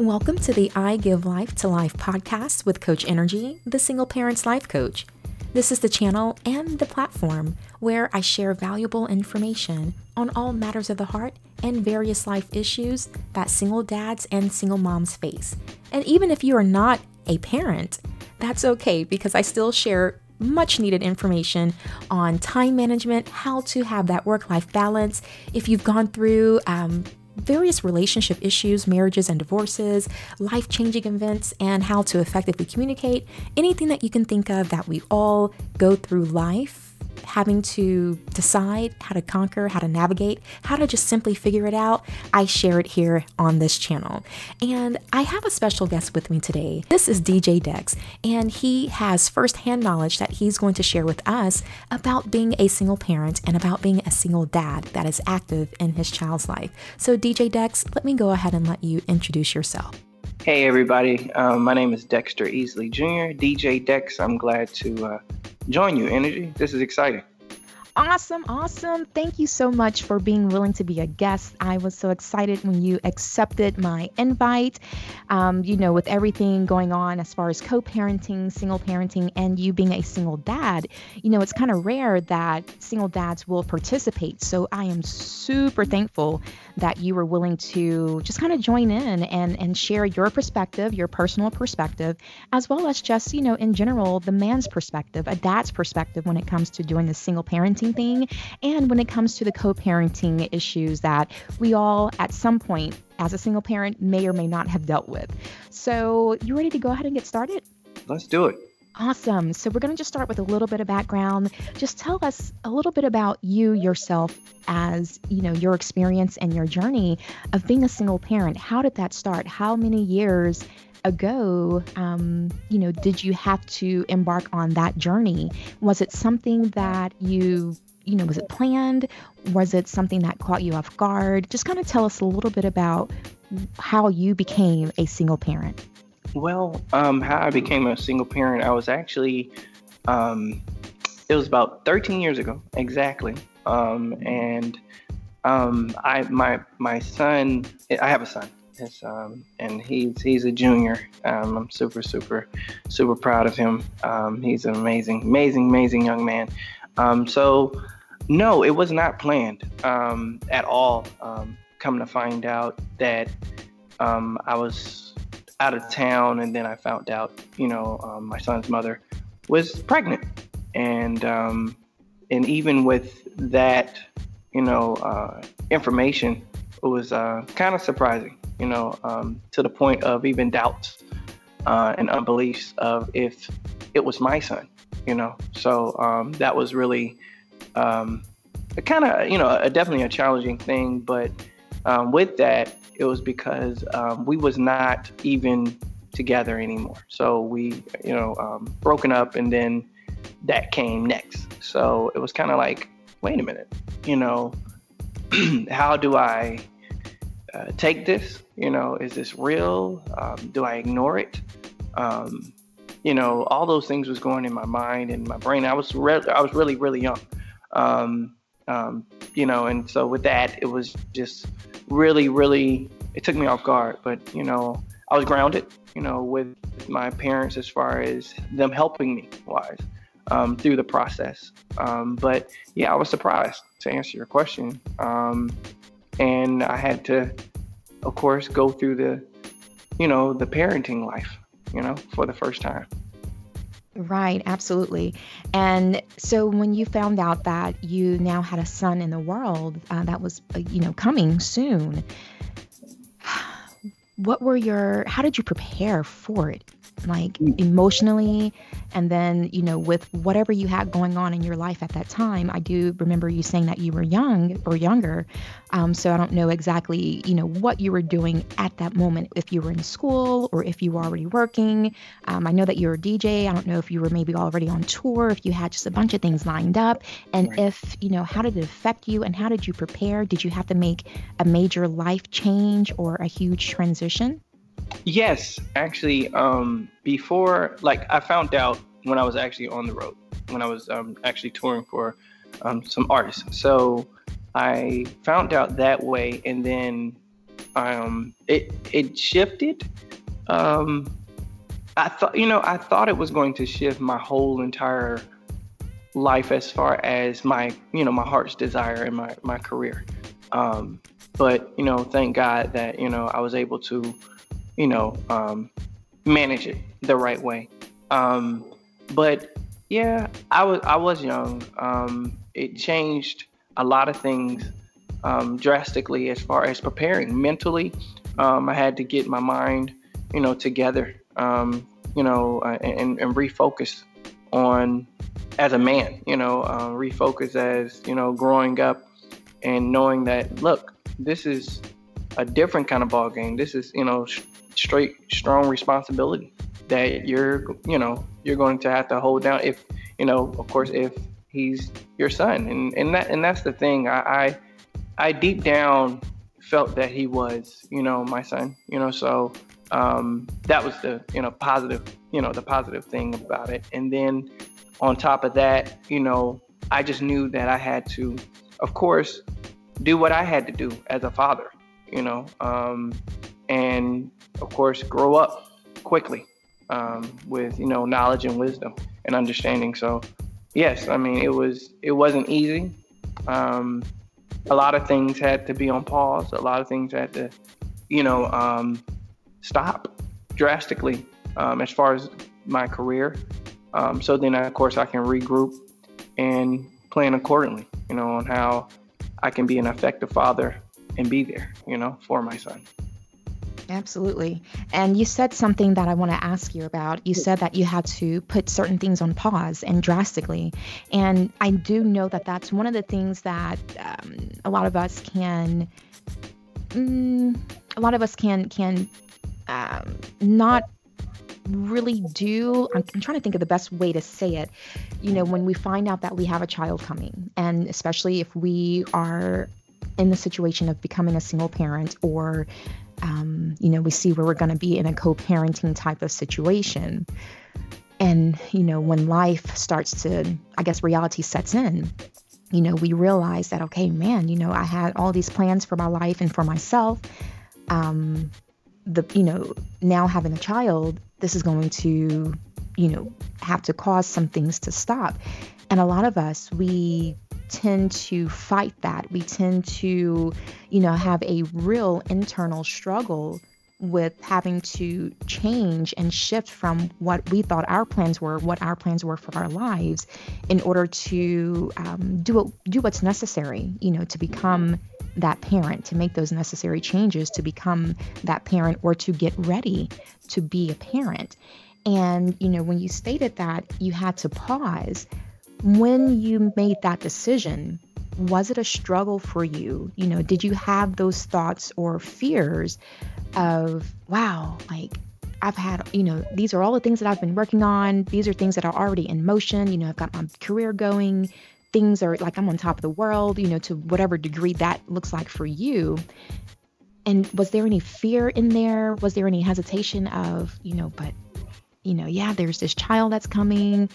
Welcome to the I Give Life to Life podcast with Coach NRGY, the single parent's life coach. This is the channel and the platform where I share valuable information on all matters of the heart and various life issues that single dads and single moms face. And even if you are not a parent, that's okay because I still share much needed information on time management, how to have that work life balance. If you've gone through um, various relationship issues, marriages and divorces, life changing events, and how to effectively communicate, anything that you can think of that we all go through life having to decide how to conquer, how to navigate, how to just simply figure it out, I share it here on this channel. And I have a special guest with me today. This is DJ Dex, and he has firsthand knowledge that he's going to share with us about being a single parent and about being a single dad that is active in his child's life. So, DJ Dex, let me go ahead and let you introduce yourself. Hey, everybody. Um, my name is Dexter Easley Jr., DJ Dex. I'm glad to uh, join you, NRGY. This is exciting. Awesome, awesome. Thank you so much for being willing to be a guest. I was so excited when you accepted my invite. Um, you know, with everything going on as far as co parenting, single parenting, and you being a single dad, you know, it's kind of rare that single dads will participate. So I am super thankful that you were willing to just kind of join in and, and share your perspective, your personal perspective, as well as just, you know, in general, the man's perspective, a dad's perspective when it comes to doing the single parenting thing and when it comes to the co parenting issues that we all at some point as a single parent may or may not have dealt with. So, you ready to go ahead and get started? Let's do it. Awesome. So we're going to just start with a little bit of background. Just tell us a little bit about you yourself as, you know, your experience and your journey of being a single parent. How did that start? How many years ago, um, you know, did you have to embark on that journey? Was it something that you you know, was it planned? Was it something that caught you off guard? Just kind of tell us a little bit about how you became a single parent. Well, um, how I became a single parent, I was actually, um, it was about 13 years ago, exactly. Um, and um, I, my, my son, I have a son, yes, um, and he's he's a junior. Um, I'm super, super, super proud of him. he's an amazing, amazing, amazing young man. so, no, it was not planned at all. come to find out that I was out of town, and then I found out, you know, um, my son's mother was pregnant, and um, and even with that, you know, uh, information, it was uh, kind of surprising, you know, um, to the point of even doubts uh, and unbeliefs of if it was my son, you know. So um, that was really um, kind of, you know, a, definitely a challenging thing, but um, with that, it was because um, we was not even together anymore. So we, you know, um, broken up, and then that came next. So it was kind of like, wait a minute, you know, how do I uh, take this? You know, is this real? Um, do I ignore it? Um, you know, all those things was going in my mind and my brain. I was re- I was really really young. Um, um, you know, and so with that, it was just really, really, it took me off guard. But, you know, I was grounded, you know, with my parents as far as them helping me wise um, through the process. Um, but yeah, I was surprised to answer your question. Um, and I had to, of course, go through the, you know, the parenting life, you know, for the first time. Right, absolutely. And so when you found out that you now had a son in the world uh, that was, uh, you know, coming soon, what were your, how did you prepare for it? Like emotionally and then you know with whatever you had going on in your life at that time i do remember you saying that you were young or younger. Um, so i don't know exactly you know what you were doing at that moment if you were in school or if you were already working. Um, i know that you're a dj i don't know if you were maybe already on tour if you had just a bunch of things lined up. And right. if you know how did it affect you and how did you prepare? Did you have to make a major life change or a huge transition Yes, actually, um, before like I found out when I was actually on the road, when I was um, actually touring for um, some artists. So I found out that way, and then Um, it it shifted. Um, I thought, you know, I thought it was going to shift my whole entire life as far as my, you know, my heart's desire and my my career. Um, but you know, thank God that you know I was able to, you know, um, manage it the right way. Um, but yeah, I was I was young. Um, it changed a lot of things um, drastically as far as preparing mentally. Um, I had to get my mind, you know, together, um, you know, uh, and, and refocus on as a man, you know, uh, refocus as you know, growing up and knowing that look, this is a different kind of ball game. This is you know, straight strong responsibility that you're you know you're going to have to hold down if you know of course if he's your son and and that and that's the thing I, I I deep down felt that he was, you know, my son, you know, so um, that was the, you know, positive, you know, the positive thing about it. And then on top of that, you know, I just knew that I had to, of course, do what I had to do as a father, you know, um, and of course, grow up quickly um, with, you know, knowledge and wisdom and understanding. So, yes, I mean, it was, it wasn't easy. Um, a lot of things had to be on pause. A lot of things had to, you know, um, stop drastically um, as far as my career. Um, so then, of course, I can regroup and plan accordingly, you know, on how I can be an effective father and be there, you know, for my son. Absolutely. And you said something that I want to ask you about. You said that you had to put certain things on pause and drastically. And I do know that that's one of the things that um, a lot of us can, mm, a lot of us can can um, not really do I'm, I'm, trying to think of the best way to say it you know when we find out that we have a child coming and especially if we are in the situation of becoming a single parent or um, you know, we see where we're going to be in a co parenting type of situation. And, you know, when life starts to, I guess, reality sets in, you know, we realize that, okay, man, you know, I had all these plans for my life and for myself. Um, the, you know, now having a child, this is going to, you know, have to cause some things to stop. And a lot of us, we tend to fight that. We tend to, you know, have a real internal struggle with having to change and shift from what we thought our plans were, what our plans were for our lives, in order to um, do what, do what's necessary, you know, to become that parent, to make those necessary changes, to become that parent, or to get ready to be a parent. And you know, when you stated that you had to pause, when you made that decision, was it a struggle for you? You know, did you have those thoughts or fears of, wow, like I've had, you know, these are all the things that I've been working on. These are things that are already in motion. You know, I've got my career going. Things are like I'm on top of the world, you know, to whatever degree that looks like for you. And was there any fear in there? Was there any hesitation of, you know, but, you know, yeah, there's this child that's coming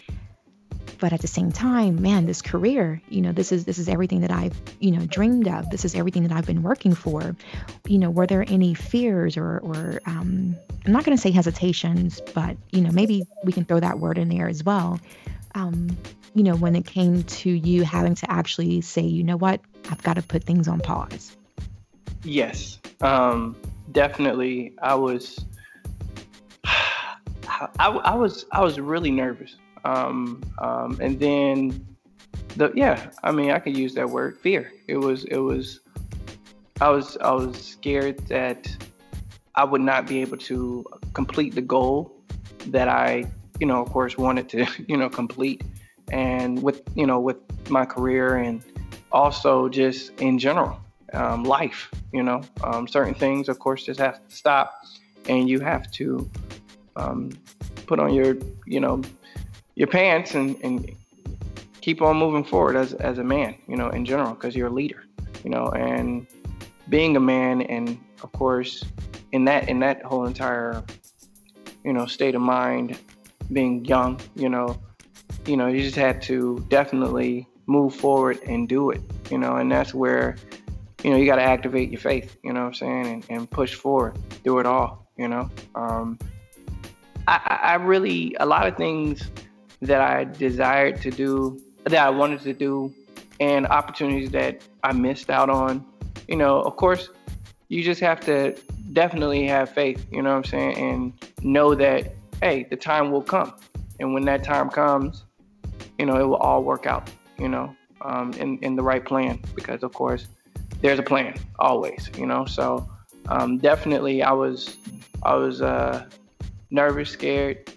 but at the same time man this career you know this is this is everything that i've you know dreamed of. This is everything that i've been working for. You know were there any fears or or um, i'm not going to say hesitations but you know maybe we can throw that word in there as well. Um, you know when it came to you having to actually say you know what? I've got to put things on pause. Yes. Um, definitely. I was I, I was I was really nervous um, um, and then the yeah, I mean, I could use that word, fear. It was it was I was I was scared that I would not be able to complete the goal that I, you know, of course, wanted to, you know, complete, and with you know with my career and also just in general, um, life. You know, um, certain things, of course, just have to stop, and you have to um, put on your, you know, your pants and, and keep on moving forward as, as a man, you know, in general, because you're a leader, you know, and being a man and of course in that in that whole entire you know state of mind being young you know you know you just had to definitely move forward and do it you know and that's where you know, you got to activate your faith, you know what I'm saying, and, and push forward through it all, you know. Um, I, I really, a lot of things that I desired to do, that I wanted to do, and opportunities that I missed out on, you know, of course, you just have to definitely have faith, you know what I'm saying, and know that, hey, the time will come. And when that time comes, you know, it will all work out, you know, um, in, in the right plan, because of course, there's a plan always, you know. So um, definitely, I was I was uh, nervous, scared,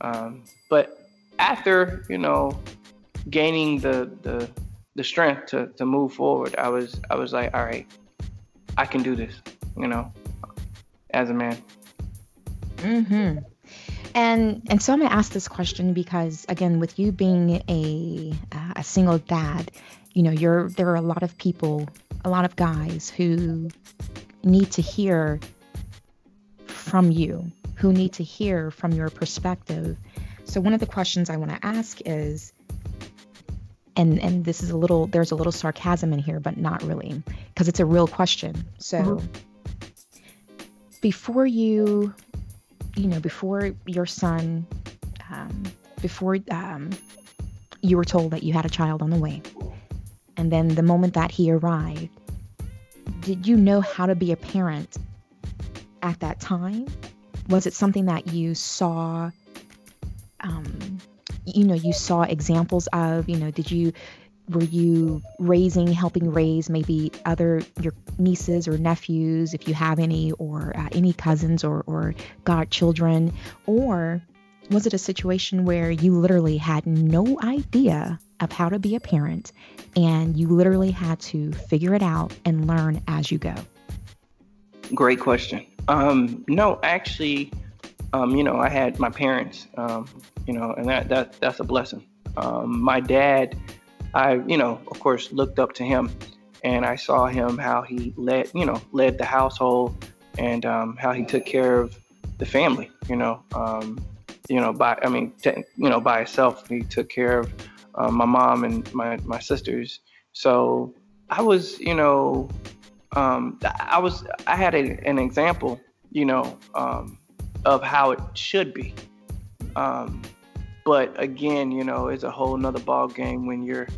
um, but after you know gaining the the the strength to to move forward, I was I was like, all right, I can do this, you know, as a man. Mm-hmm. And and so I'm gonna ask this question because again, with you being a a single dad, you know, you're there are a lot of people a lot of guys who need to hear from you, who need to hear from your perspective. So one of the questions I want to ask is and and this is a little there's a little sarcasm in here but not really because it's a real question. So mm-hmm. before you you know before your son um, before um, you were told that you had a child on the way and then the moment that he arrived, did you know how to be a parent at that time? Was it something that you saw? Um, you know, you saw examples of. You know, did you were you raising, helping raise maybe other your nieces or nephews, if you have any, or uh, any cousins or or godchildren, or was it a situation where you literally had no idea of how to be a parent and you literally had to figure it out and learn as you go? Great question. Um, no, actually, um, you know, I had my parents, um, you know, and that, that that's a blessing. Um, my dad, I, you know, of course, looked up to him, and I saw him how he led, you know, led the household, and um, how he took care of the family. You know, um, you know, by I mean, you know, by himself, he took care of uh, my mom and my my sisters. So I was, you know, um, I was I had a, an example, you know, of how it should be. Um, but again, you know, it's a whole nother ball game when you're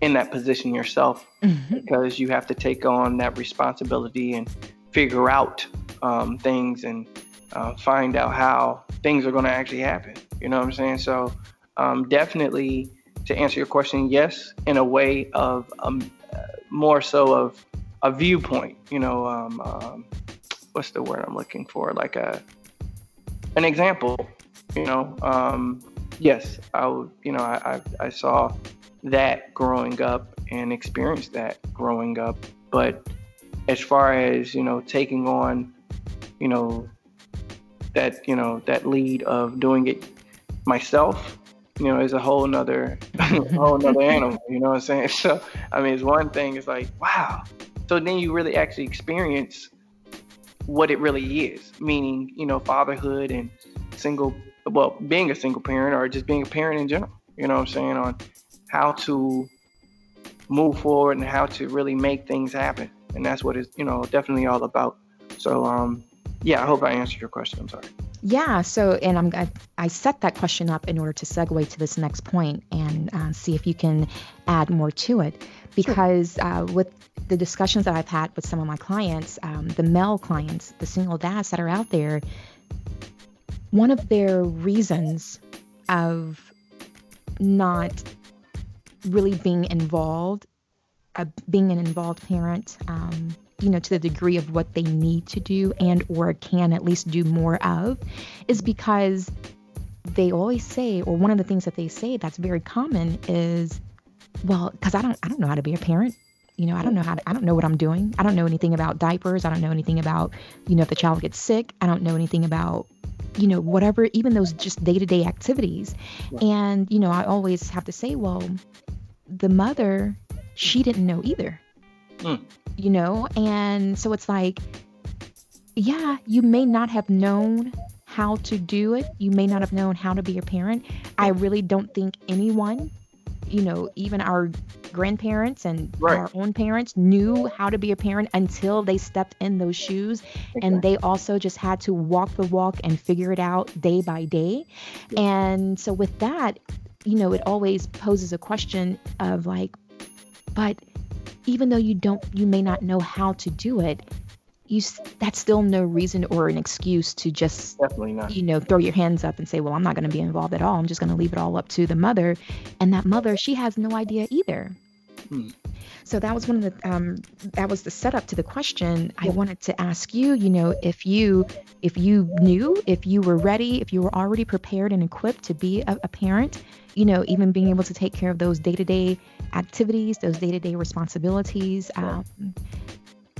in that position yourself mm-hmm. because you have to take on that responsibility and figure out um, things and uh, find out how things are going to actually happen. You know what I'm saying? So um, definitely to answer your question, yes, in a way of um, uh, more so of a viewpoint. You know, um, um, what's the word I'm looking for? Like a an example. You know, um, yes, I would. You know, I, I I saw that growing up and experienced that growing up, but as far as you know, taking on, you know, that you know that lead of doing it myself you know, is a whole nother, whole nother animal. You know what I'm saying? So, I mean, it's one thing. It's like, wow. So then you really actually experience what it really is, meaning, you know, fatherhood and single, well, being a single parent or just being a parent in general. You know what I'm saying? On how to move forward and how to really make things happen. And that's what it's, you know, definitely all about. So, um, yeah, I hope I answered your question. I'm sorry. Yeah. So, and I'm I, I set that question up in order to segue to this next point and uh, see if you can add more to it, because sure. uh, with the discussions that I've had with some of my clients, um, the male clients, the single dads that are out there, one of their reasons of not really being involved, uh, being an involved parent. Um, you know to the degree of what they need to do and or can at least do more of is because they always say or one of the things that they say that's very common is well because i don't i don't know how to be a parent. You know i don't know how to, i don't know what i'm doing. I don't know anything about diapers. I don't know anything about you know if the child gets sick. I don't know anything about you know whatever even those just day-to-day activities. And you know i always have to say well the mother she didn't know either mm you know? And so it's like, yeah, you may not have known how to do it. You may not have known how to be a parent. I really don't think anyone, you know, even our grandparents and Right. our own parents knew how to be a parent until they stepped in those shoes and they also just had to walk the walk and figure it out day by day. And so with that, you know, it always poses a question of like, but even though you don't, you may not know how to do it, you that's still no reason or an excuse to just Definitely not. you know throw your hands up and say well i'm not going to be involved at all. I'm just going to leave it all up to the mother. And that mother she has no idea either. Hmm. so that was one of the um, that was the setup to the question. I wanted to ask you you know if you if you knew if you were ready if you were already prepared and equipped to be a, a parent you know even being able to take care of those day-to-day activities those day-to-day responsibilities Right. um,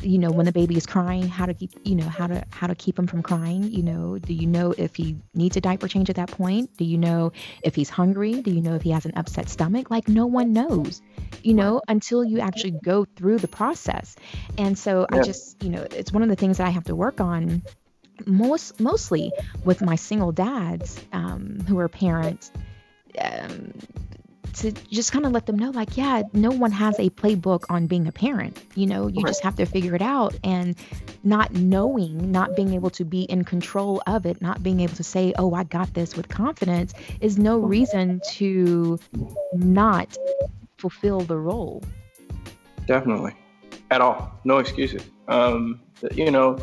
you know when the baby is crying how to keep you know how to how to keep him from crying you know. Do you know if he needs a diaper change at that point? Do you know if he's hungry? Do you know if he has an upset stomach? Like no one knows you know until you actually go through the process. And so i just you know it's one of the things that i have to work on most mostly with my single dads um, who are parents um, to just kind of let them know like yeah no one has a playbook on being a parent you know you just have to figure it out and not knowing not being able to be in control of it not being able to say oh i got this with confidence is no reason to not fulfill the role Definitely. At all. No excuses. Um, you know,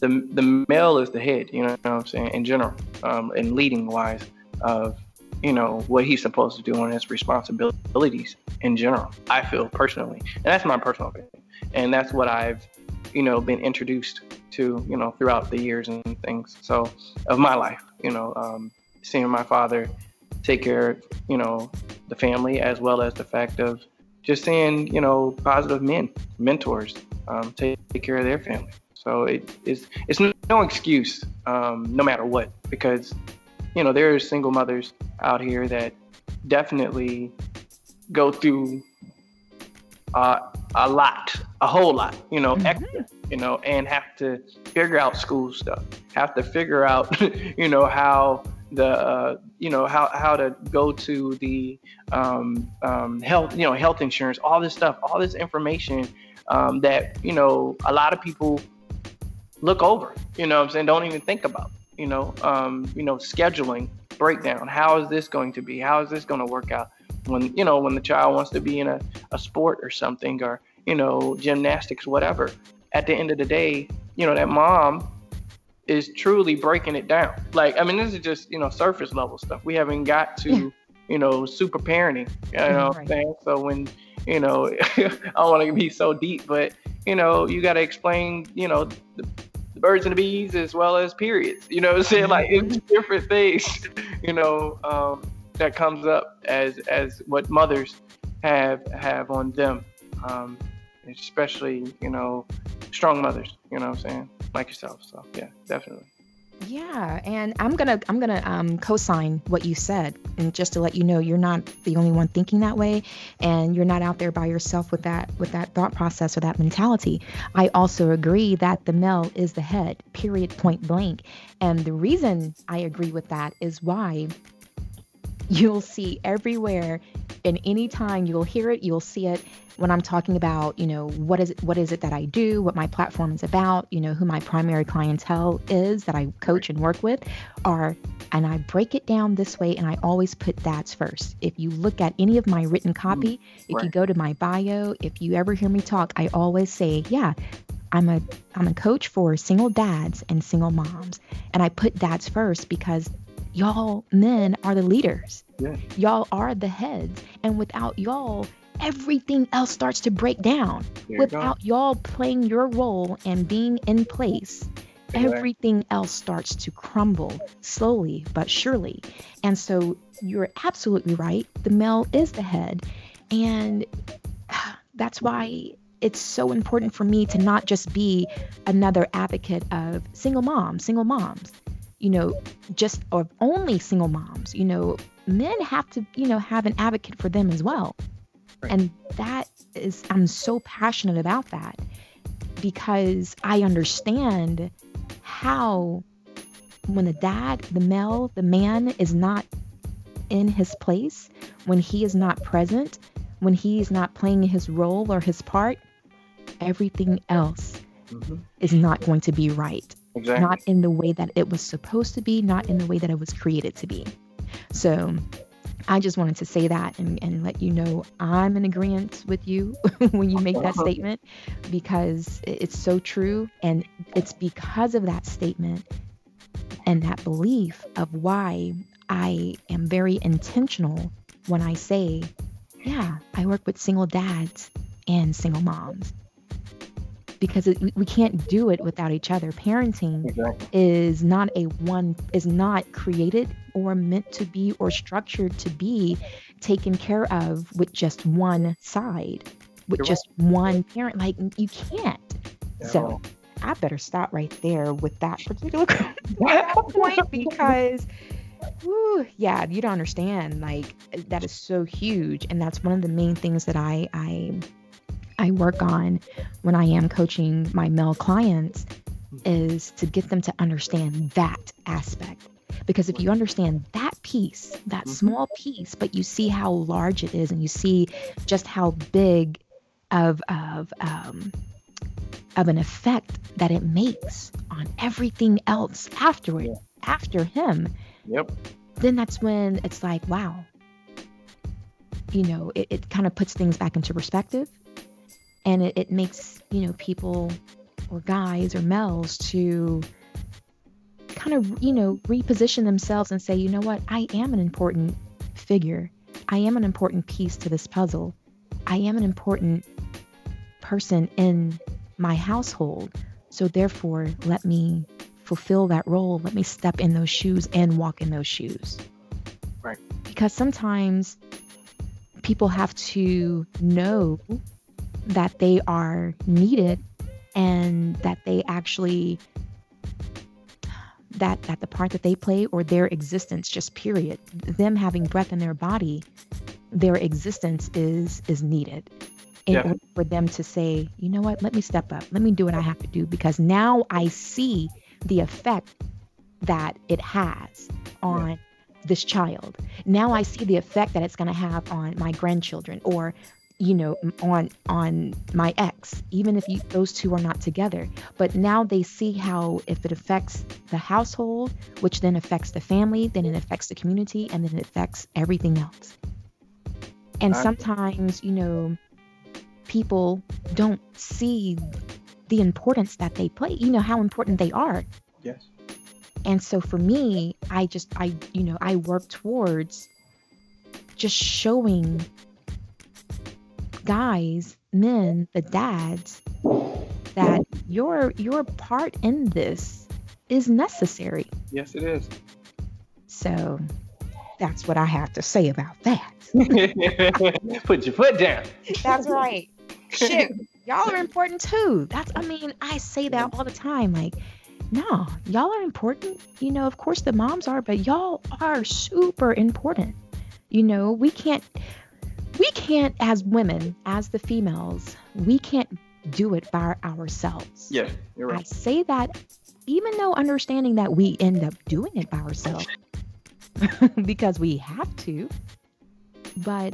the the male is the head, you know what I'm saying, in general, um, and leading wise of, you know, what he's supposed to do on his responsibilities in general. I feel personally. And that's my personal opinion. And that's what I've, you know, been introduced to, you know, throughout the years and things. So of my life, you know, um, seeing my father take care of, you know, the family as well as the fact of just seeing you know positive men mentors um, take, take care of their family so it is it's no excuse um, no matter what because you know there are single mothers out here that definitely go through uh, a lot a whole lot you know Mhm. extra you know and have to figure out school stuff have to figure out you know how the uh, you know how how to go to the um, um, health you know health insurance all this stuff all this information um, that you know a lot of people look over you know i'm saying don't even think about you know um, you know scheduling breakdown how is this going to be how is this going to work out when you know when the child wants to be in a, a sport or something or you know gymnastics whatever at the end of the day you know that mom is truly breaking it down like i mean this is just you know surface level stuff we haven't got to Yeah. you know super parenting you know what i'm saying so when you know i don't want to be so deep but you know you got to explain you know the, the birds and the bees as well as periods you know what i'm saying? Like it's different things you know um, that comes up as as what mothers have have on them um, especially you know strong mothers you know what i'm saying? Like yourself so yeah definitely Yeah, and I'm gonna I'm gonna um, co-sign what you said, and just to let you know, you're not the only one thinking that way, and you're not out there by yourself with that with that thought process or that mentality. I also agree that the male is the head, period, point blank, and the reason I agree with that is why you'll see everywhere and anytime you'll hear it you'll see it when i'm talking about you know what is it what is it that i do what my platform is about you know who my primary clientele is that i coach and work with are and i break it down this way and i always put that's first. If you look at any of my written hmm. copy if you go to my bio if you ever hear me talk i always say yeah i'm a i'm a coach for single dads and single moms and i put dads first because y'all men are the leaders. Yeah. Y'all are the heads. And without y'all, everything else starts to break down. There without y'all playing your role and being in place, Exactly. everything else starts to crumble slowly but surely. And so you're absolutely right. The male is the head. And that's why it's so important for me to not just be another advocate of single moms, single moms, you know, just of only single moms. You know, men have to, you know, have an advocate for them as well. Right. And that is, I'm so passionate about that because I understand how when the dad, the male, the man is not in his place, when he is not present, when he's not playing his role or his part, everything else mm-hmm. is not going to be right. Exactly. Not in the way that it was supposed to be, not in the way that it was created to be. So I just wanted to say that and, and let you know I'm in agreement with you when you make that uh-huh. statement because it's so true. And it's because of that statement and that belief of why I am very intentional when I say, yeah, I work with single dads and single moms because it, we can't do it without each other. Parenting exactly. is not a one is not created or meant to be or structured to be taken care of with just one side, with You're just right. one parent. Like you can't. So I better stop right there with that particular point because Whew, yeah, you don't understand. Like that is so huge, and that's one of the main things that I I I work on when I am coaching my male clients is to get them to understand that aspect. Because if you understand that piece, that mm-hmm. small piece, but you see how large it is and you see just how big of of um, of an effect that it makes on everything else after it, after him. Yep. Then that's when it's like, wow. You know, it, it kind of puts things back into perspective and it, it makes you know people or guys or males to kind of you know reposition themselves and say you know what? I am an important figure. I am an important piece to this puzzle. I am an important person in my household. So therefore let me fulfill that role. Let me step in those shoes and walk in those shoes. Right. Because sometimes people have to know that they are needed and that they actually that that the part that they play or their existence just period them having breath in their body their existence is is needed in yeah. order for them to say you know what let me step up let me do what i have to do because now i see the effect that it has on yeah. this child now i see the effect that it's going to have on my grandchildren or you know on on my ex even if you, those two are not together. But now they see how if it affects the household which then affects the family then it affects the community and then it affects everything else. And sometimes you know people don't see the importance that they play you know how important they are. Yes. And so for me i just i you know i work towards just showing guys, men, the dads, that your your part in this is necessary. Yes, it is. So that's what I have to say about that. Put your foot down. That's right. Shit, y'all are important too. That's I mean, I say that all the time. Like, no, y'all are important. You know, of course the moms are, but y'all are super important. You know, we can't we can't, as women, as the females, we can't do it by ourselves. Yeah, you're right. I say that even though understanding that we end up doing it by ourselves because we have to, but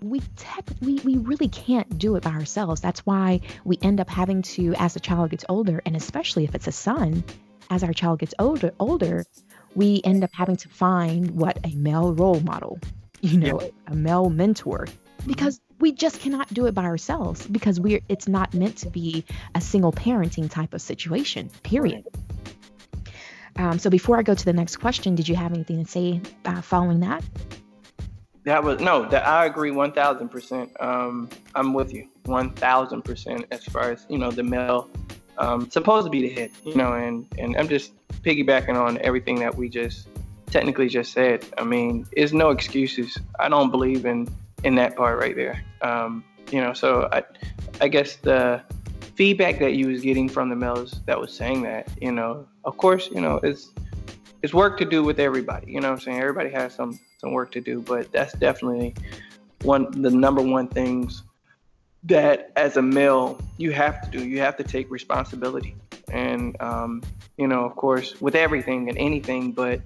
we tech we, we really can't do it by ourselves. That's why we end up having to, as the child gets older, and especially if it's a son, as our child gets older older, we end up having to find what a male role model you know, a male mentor because we just cannot do it by ourselves because we're it's not meant to be a single parenting type of situation period. Um, so before i go to the next question did you have anything to say uh, following that? That was no that i agree 1000% um, i'm with you 1000% as far as you know the male um, supposed to be the head you know and and i'm just piggybacking on everything that we just technically just said. I mean, it's no excuses. I don't believe in in that part right there. Um, you know, so I I guess the feedback that you was getting from the males that was saying that, you know, of course, you know, it's it's work to do with everybody. You know I'm saying? Everybody has some some work to do, but that's definitely one the number one things that as a male you have to do. You have to take responsibility. And um, you know, of course, with everything and anything, but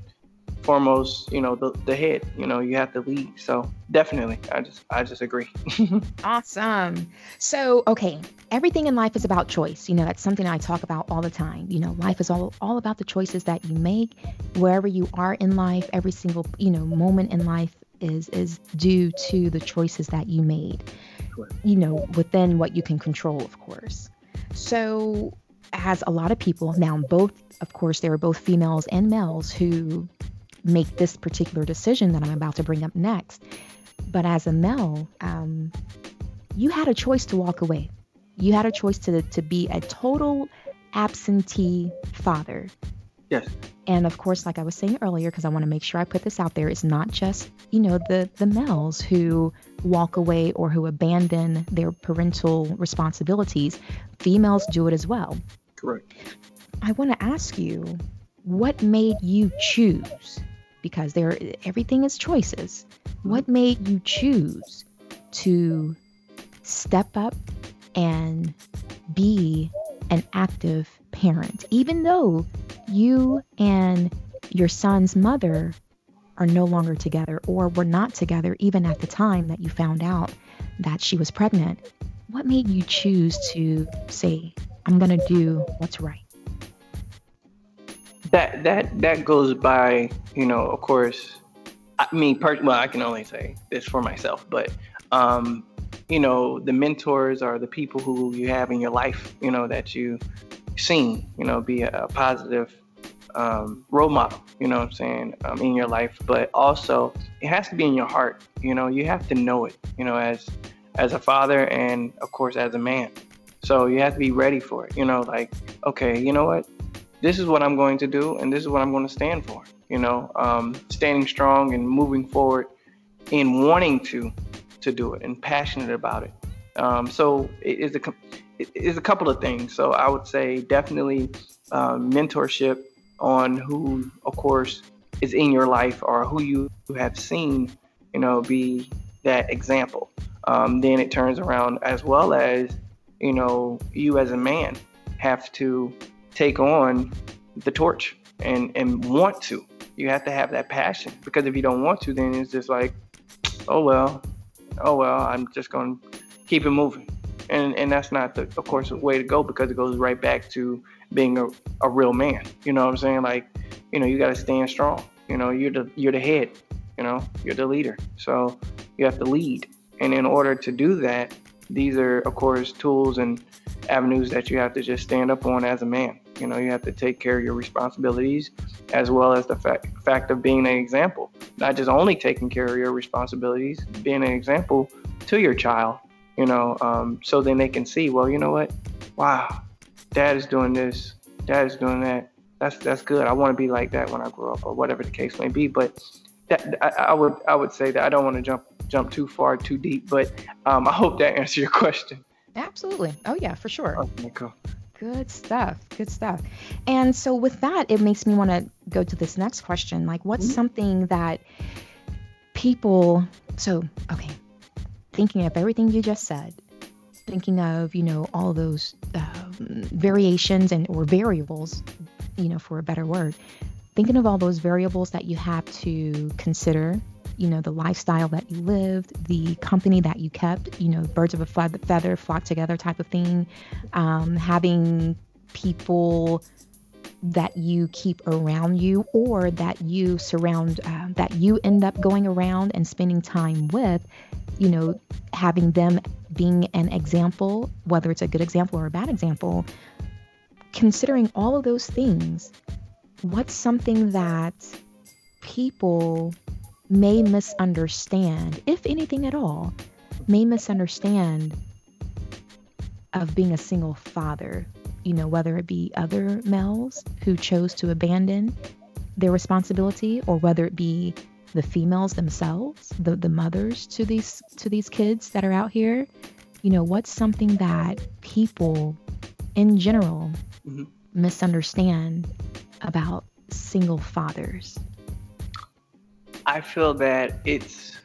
foremost, you know, the, the head. You know, you have to lead. So definitely, I just I just agree. awesome. So okay, everything in life is about choice. You know, that's something I talk about all the time. You know, life is all all about the choices that you make wherever you are in life. Every single you know moment in life is is due to the choices that you made. You know, within what you can control, of course. So as a lot of people now both of course there are both females and males who make this particular decision that I'm about to bring up next. But as a male, um, you had a choice to walk away. You had a choice to to be a total absentee father. Yes. And of course, like I was saying earlier, because I want to make sure I put this out there, it's not just you know the the males who walk away or who abandon their parental responsibilities. Females do it as well. Correct. I want to ask you, what made you choose because there everything is choices. What made you choose to step up and be an active parent, even though you and your son's mother are no longer together or were not together even at the time that you found out that she was pregnant? What made you choose to say, I'm going to do what's right? That that that goes by you know of course i mean per- well i can only say this for myself but um you know the mentors are the people who you have in your life you know that you seen you know be a, a positive um, role model you know what i'm saying um, in your life. But also it has to be in your heart you know you have to know it you know as as a father and of course as a man. So you have to be ready for it you know like okay you know what this is what I'm going to do, and this is what I'm going to stand for. You know, um, standing strong and moving forward and wanting to to do it and passionate about it. Um, so it is a it is a couple of things. So I would say definitely um, mentorship on who, of course, is in your life or who you have seen, you know, be that example. Um, then it turns around as well as you know you as a man have to take on the torch and and want to. You have to have that passion because if you don't want to, then it's just like, oh well, oh well, I'm just gonna keep it moving, and and that's not the of course the way to go because it goes right back to being a, a real man. You know what I'm saying? Like, you know, you got to stand strong. You know, you're the you're the head. You know, you're the leader. So you have to lead, and in order to do that, these are of course tools and avenues that you have to just stand up on as a man. You know, you have to take care of your responsibilities as well as the fact, fact of being an example. Not just only taking care of your responsibilities, being an example to your child, you know, um, so then they can see, well, you know what? Wow, dad is doing this, dad is doing that. That's that's good. I want to be like that when I grow up, or whatever the case may be. But that I, I would I would say that I don't want to jump jump too far, too deep. But um, I hope that answers your question. Absolutely. Oh yeah, for sure. Okay, cool. Good stuff. Good stuff. And so with that, it makes me want to go to this next question. Like, what's mm-hmm. something that people? So okay, thinking of everything you just said, thinking of you know all those um, variations and or variables, you know, for a better word, thinking of all those variables that you have to consider you know, the lifestyle that you lived, the company that you kept, you know, birds of a feather flock together type of thing, um, having people that you keep around you or that you surround, uh, that you end up going around and spending time with, you know, having them being an example, whether it's a good example or a bad example, considering all of those things, what's something that people may misunderstand, if anything at all, may misunderstand of being a single father. You know, whether it be other males who chose to abandon their responsibility or whether it be the females themselves, the, the mothers to these to these kids that are out here. You know, what's something that people in general mm-hmm. misunderstand about single fathers? I feel that it's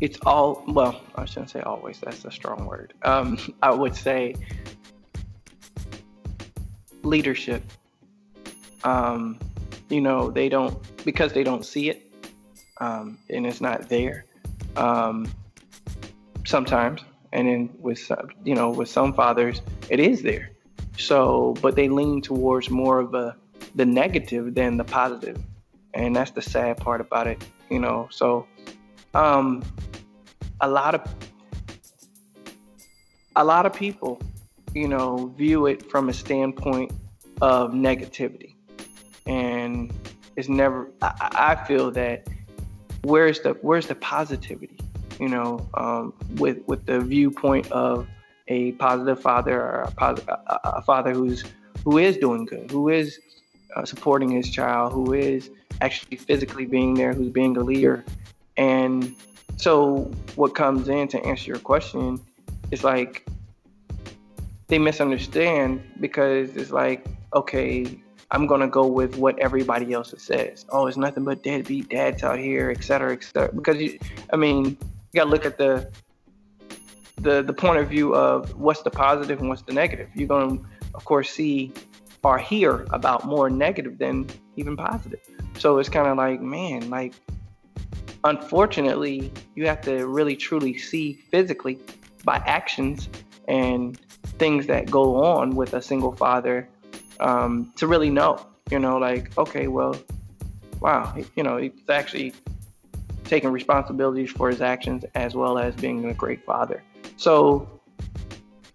it's all well. I shouldn't say always. That's a strong word. Um, I would say leadership. Um, you know, they don't because they don't see it um, and it's not there um, sometimes and then with some, you know with some fathers it is there so but they lean towards more of a the negative than the positive and that's the sad part about it you know? So um a lot of a lot of people you know view it from a standpoint of negativity. And it's never I, I feel that where's the where's the positivity you know? Um, with with the viewpoint of a positive father or a, a, a father who's who is doing good who is uh, supporting his child who is actually physically being there who's being a leader and so what comes in to answer your question is like they misunderstand because it's like okay I'm gonna go with what everybody else says. Oh, it's nothing but deadbeat dads out here, et cetera, et cetera. Because you, I mean, you gotta look at the the the point of view of what's the positive and what's the negative. You're gonna, of course, see or hear about more negative than even positive. So it's kind of like, man, like, unfortunately, you have to really truly see physically by actions and things that go on with a single father um, to really know, you know, like, okay, well, wow, you know, he's actually taking responsibilities for his actions as well as being a great father. So,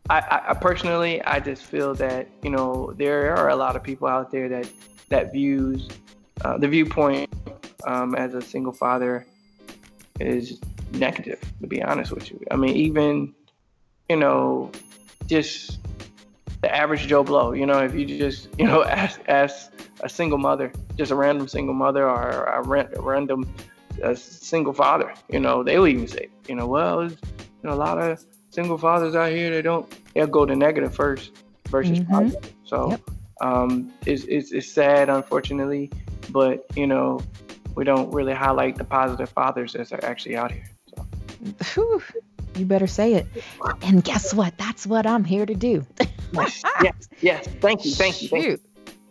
I, I personally, I just feel that you know there are a lot of people out there that that views uh, the viewpoint um, as a single father is negative. To be honest with you, I mean, even you know, just the average Joe Blow. You know, if you just you know ask ask a single mother, just a random single mother or a, random a single father, you know, they will even say, you know, well, you know, a lot of single fathers out here they don't they'll go to negative first versus mm-hmm. positive. So yep. um, it's, it's it's sad, unfortunately, but you know, we don't really highlight the positive fathers that are actually out here. So. You better say it. And guess what? That's what I'm here to do. yes, yes, yes. Thank you, thank you, thank you.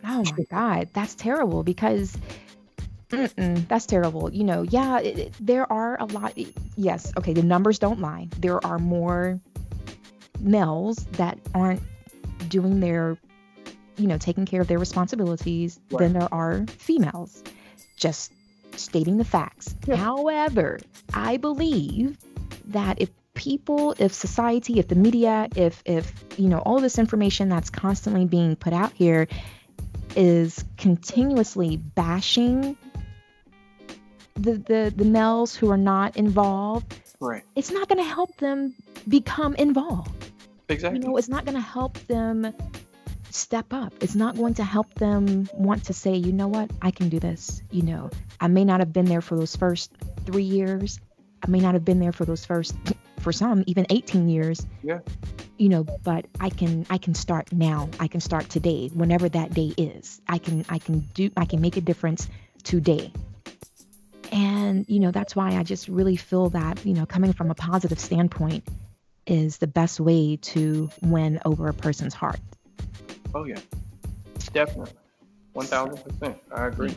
Oh my God, that's terrible because that's terrible. You know, yeah, it, it, there are a lot. Yes, okay, the numbers don't lie. There are more males that aren't doing their, you know, taking care of their responsibilities right. than there are females. Just stating the facts. Yeah. However, I believe that if people, if society, if the media, if if you know all this information that's constantly being put out here is continuously bashing the the, the males who are not involved, right? It's not going to help them become involved. Exactly. You know, it's not going to help them step up. It's not going to help them want to say, you know what, I can do this. You know, I may not have been there for those first three years. I may not have been there for those first for some even 18 years yeah you know but i can i can start now i can start today whenever that day is i can i can do i can make a difference today and you know that's why i just really feel that you know coming from a positive standpoint is the best way to win over a person's heart. Oh yeah. Definitely. 1000% i agree.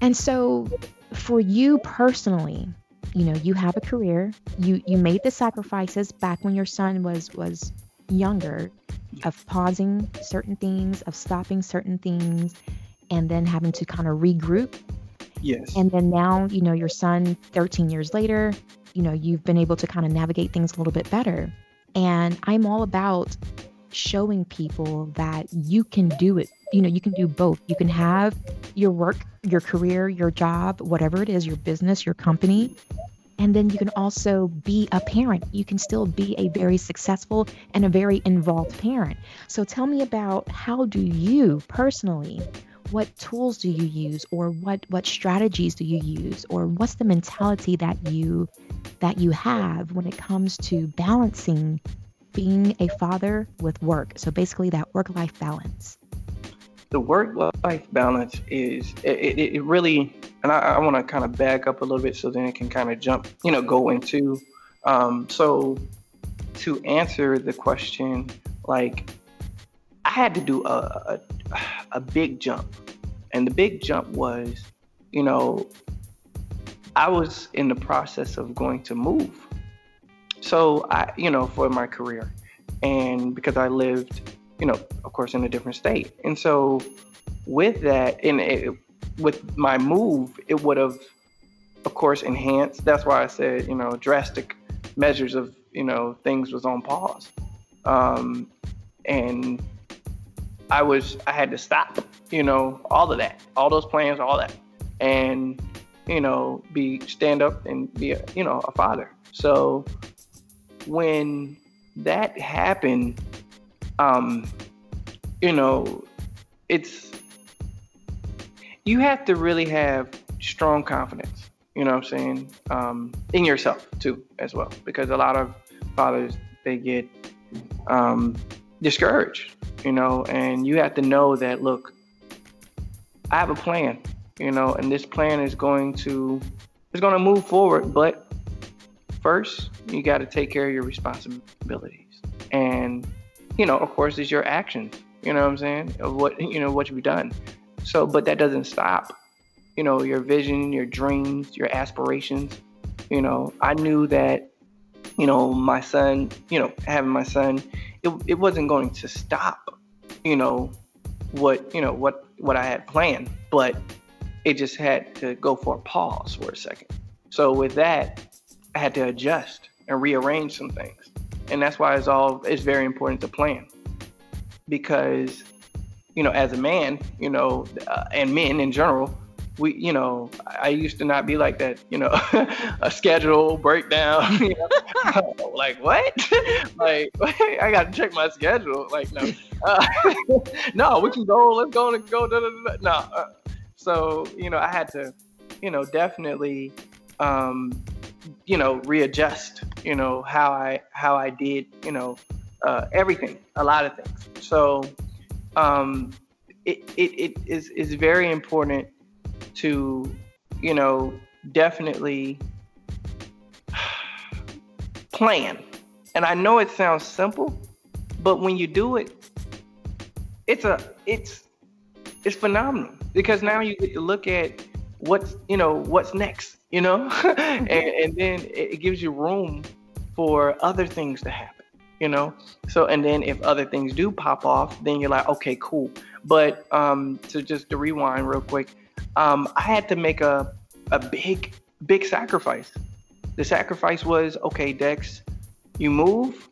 And so for you personally you know you have a career. You you made the sacrifices back when your son was was younger of pausing certain things of stopping certain things and then having to kind of regroup yes. And then now you know your son 13 years later you know you've been able to kind of navigate things a little bit better. And i'm all about showing people that you can do it. You know you can do both. You can have your work your career your job whatever it is your business your company. And then you can also be a parent. You can still be a very successful and a very involved parent. So tell me about how do you personally what tools do you use or what what strategies do you use or what's the mentality that you that you have when it comes to balancing being a father with work. So basically, that work life balance. The work life balance is it, it, it really, and I, I want to kind of back up a little bit so then it can kind of jump, you know, go into. Um, so to answer the question, like I had to do a, a, a big jump And the big jump was, you know, I was in the process of going to move. So I, you know, for my career. And because I lived, you know, of course, in a different state. And so with that, and it, with my move, it would have, of course, enhanced. That's why I said, you know, drastic measures of, you know, things was on pause. Um, and I was, I had to stop, you know, all of that, all those plans, all that. And, you know, be stand up and be, a, you know, a father. So when that happened, um, you know, it's you have to really have strong confidence. You know what I'm saying? Um, in yourself too, as well, because a lot of fathers they get um, discouraged. You know, and you have to know that. Look, I have a plan. You know, and this plan is going to is going to move forward, but first you got to take care of your responsibilities and you know of course is your actions you know what i'm saying of what you know what you've done so but that doesn't stop you know your vision your dreams your aspirations you know i knew that you know my son you know having my son it, it wasn't going to stop you know what you know what what i had planned but it just had to go for a pause for a second so with that I had to adjust and rearrange some things. And that's why it's all it's very important to plan. Because you know, as a man, you know, uh, and men in general, we, you know, I used to not be like that, you know, a schedule breakdown, you know? like what? like I got to check my schedule. Like no, uh, no, we can go. Let's go and go. Da, da, da. No, uh, so you know, I had to, you know, definitely um, you know readjust you know how i how i did you know uh, everything a lot of things so um it, it, it is is very important to you know definitely plan. And i know it sounds simple but when you do it it's a it's it's phenomenal. Because now you get to look at what's you know what's next you know? And, and then it gives you room for other things to happen you know? So and then if other things do pop off then you're like okay cool. But um to just to rewind real quick um i had to make a a big big sacrifice the sacrifice was okay dex you move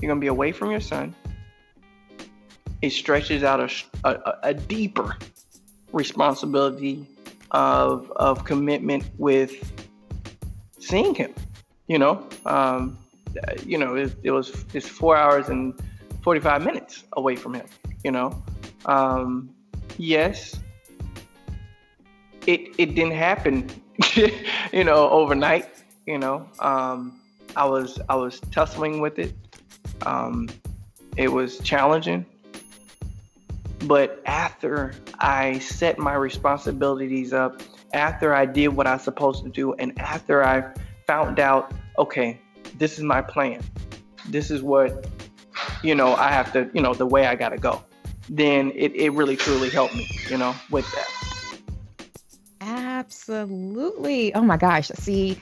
you're gonna be away from your son it stretches out a, a, a deeper responsibility of of commitment with seeing him. You know, um, you know, it, it, was it's four hours and forty five minutes away from him. You know, um, yes, it it didn't happen. you know, overnight. You know, um, I was I was tussling with it. Um, it was challenging. But after I set my responsibilities up, after I did what I was supposed to do, and after I found out, okay, this is my plan, this is what, you know, I have to, you know, the way I got to go, then it, it really truly helped me, you know, with that. Absolutely. Oh my gosh. See,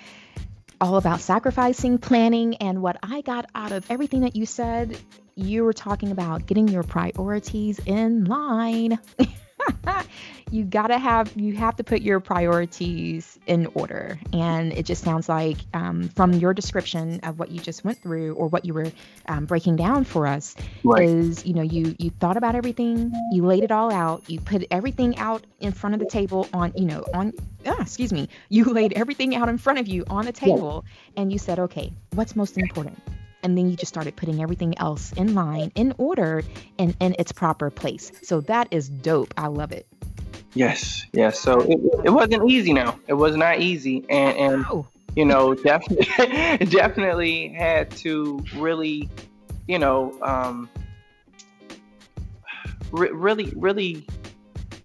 all about sacrificing, planning, and what I got out of everything that you said you were talking about getting your priorities in line. you gotta have you have to put your priorities in order and it just sounds like um, from your description of what you just went through or what you were um, breaking down for us right. is you know you you thought about everything you laid it all out you put everything out in front of the table on you know on ah, excuse me you laid everything out in front of you on the table yeah. and you said okay what's most important and then you just started putting everything else in line in order and in its proper place. So that is dope. I love it. Yes yes. So it, it wasn't easy now. It was not easy. And and oh. you know definitely definitely had to really you know um re- really really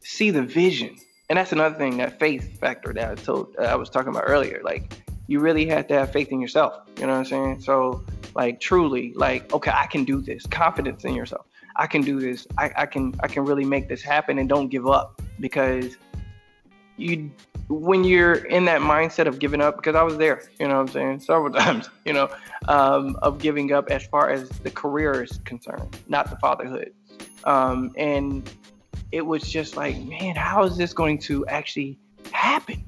see the vision. And that's another thing that faith factor that i told uh, i was talking about earlier. Like you really have to have faith in yourself. You know what i'm saying? So like truly like okay i can do this. Confidence in yourself. I can do this. I, I can i can really make this happen and don't give up because you when you're in that mindset of giving up because i was there you know what i'm saying several times you know um, of giving up as far as the career is concerned not the fatherhood. Um, and it was just like man how is this going to actually happen?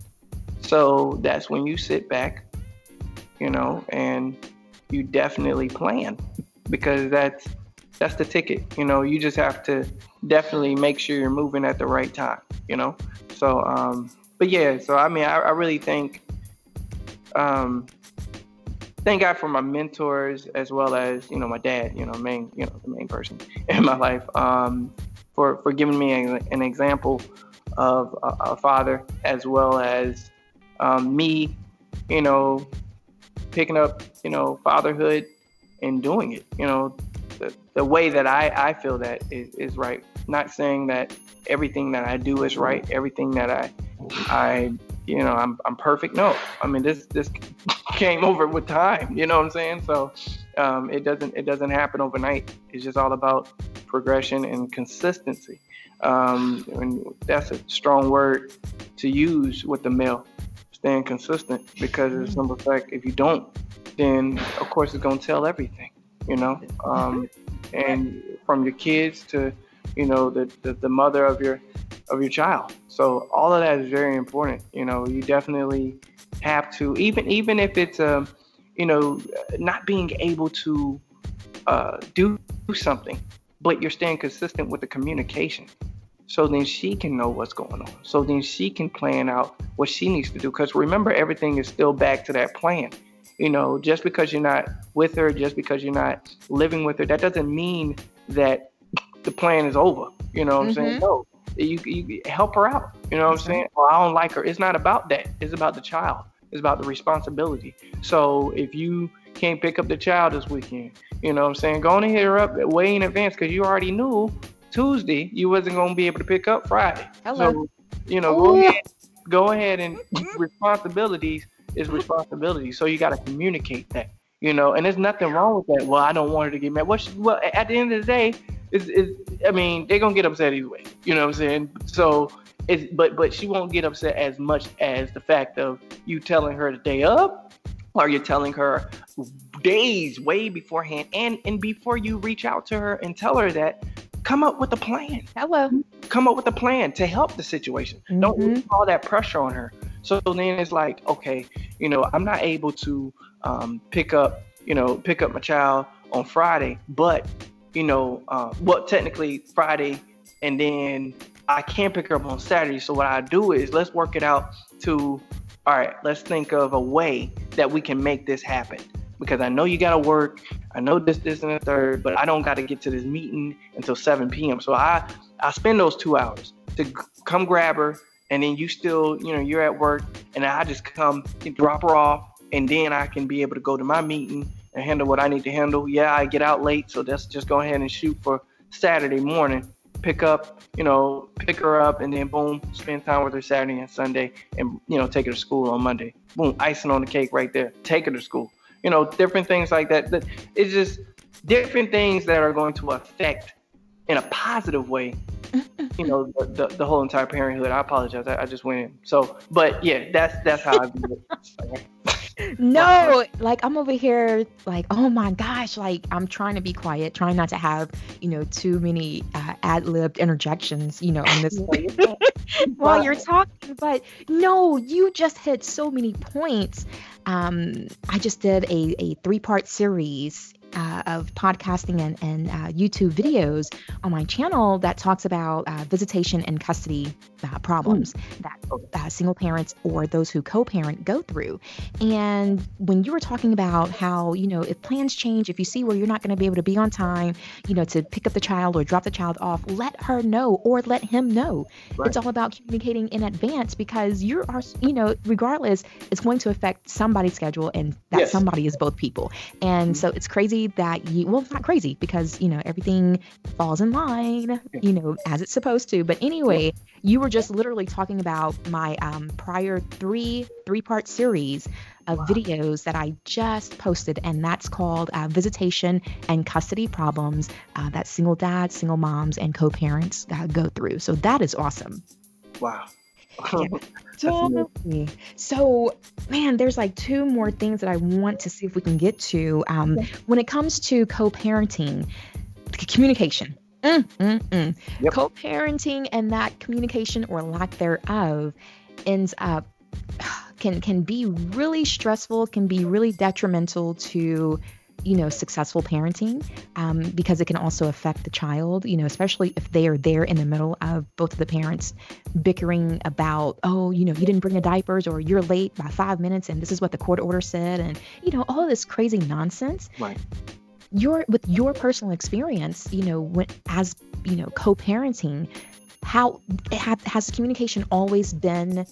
So that's when you sit back you know and you definitely plan because that's that's the ticket you know you just have to definitely make sure you're moving at the right time you know? So, um, but yeah, so I mean, I, I really think, um, thank God for my mentors as well as you know my dad, you know, main, you know, the main person in my life, um, for for giving me an, an example of a, a, father as well as um, me, you know, picking up, you know, fatherhood and doing it, you know, the, the way that I, I feel that is, is right. Not saying that everything that I do is right, everything that I I you know I'm I'm perfect. No, I mean this this came over with time. You know what I'm saying? So um, it doesn't it doesn't happen overnight. It's just all about progression and consistency. Um, and that's a strong word to use with the male, staying consistent because it's simple fact if you don't, then of course it's gonna tell everything. You know, um, and from your kids to you know the, the, the mother of your of your child. So all of that is very important you know? You definitely have to even even if it's um you know not being able to uh, do something but you're staying consistent with the communication so then she can know what's going on so then she can plan out what she needs to do because remember everything is still back to that plan you know just because you're not with her just because you're not living with her that doesn't mean that the plan is over. You know what I'm saying? Mm-hmm. No, you, you help her out. You know what I'm saying? Well, I don't like her. It's not about that. It's about the child. It's about the responsibility. So if you can't pick up the child this weekend, you know what I'm saying? Go and hit her up way in advance because you already knew Tuesday you wasn't gonna be able to pick up Friday. Hello. So, you know, go ahead, go ahead and responsibilities is mm-hmm. responsibility. So you got to communicate that, you know. And there's nothing wrong with that. Well, I don't want her to get mad. Well, she, well, at the end of the day, is is I mean, they're gonna get upset either way. You know what I'm saying? So it's but but she won't get upset as much as the fact of you telling her the day up, or you're telling her days way beforehand, and and before you reach out to her and tell her that, come up with a plan. Hello. Come up with a plan to help the situation. Mm-hmm. Don't put all that pressure on her. So then it's like, okay, you know, I'm not able to um, pick up, you know, pick up my child on Friday, but you know, uh, well, technically Friday, and then I can't pick her up on Saturday. So what I do is let's work it out to, all right, let's think of a way that we can make this happen. Because I know you gotta work, I know this, this, and the third, but I don't gotta get to this meeting until 7 p.m. So I, I spend those two hours to come grab her, and then you still, you know, you're at work, and I just come drop her off, and then I can be able to go to my meeting and handle what I need to handle. Yeah, I get out late, so let's just go ahead and shoot for Saturday morning. Pick up, you know, pick her up, and then boom, spend time with her Saturday and Sunday, and you know, take her to school on Monday. Boom, icing on the cake right there. Take her to school. You know, different things like that. That it's just different things that are going to affect in a positive way you know the, the, the, whole entire parenthood. I apologize. I, I, just went in. So but yeah that's that's how i view it. No, like I'm over here, like, oh my gosh, like I'm trying to be quiet, trying not to have, you know, too many uh, ad libbed interjections, you know, in this while you're talking. But no, you just hit so many points. Um, I just did a, a three part series uh, of podcasting and, and uh, YouTube videos on my channel that talks about uh, visitation and custody uh, problems mm. that uh, single parents or those who co parent go through. And when you were talking about how, you know, if plans change, if you see where you're not going to be able to be on time, you know, to pick up the child or drop the child off, let her know or let him know. Right. It's all about communicating in advance because you are, you know, regardless, it's going to affect somebody's schedule and that yes. somebody is both people. And mm-hmm. so it's crazy that you well it's not crazy because you know everything falls in line you know as it's supposed to. But anyway you were just literally talking about my um, prior three three part series of wow. videos that i just posted and that's called uh, visitation and custody problems uh, that single dads single moms and co-parents uh, go through. So that is awesome. Wow. Totally. So, man, there's like two more things that I want to see if we can get to. Um, when it comes to co-parenting, communication. Mm, mm, mm. Yep. Co-parenting and that communication or lack thereof ends up can can be really stressful, can be really detrimental to you know successful parenting um, because it can also affect the child you know especially if they are there in the middle of both of the parents bickering about oh you know you didn't bring the diapers or you're late by five minutes and this is what the court order said and you know all this crazy nonsense Right. your with your personal experience you know when as you know co-parenting how have, has communication always been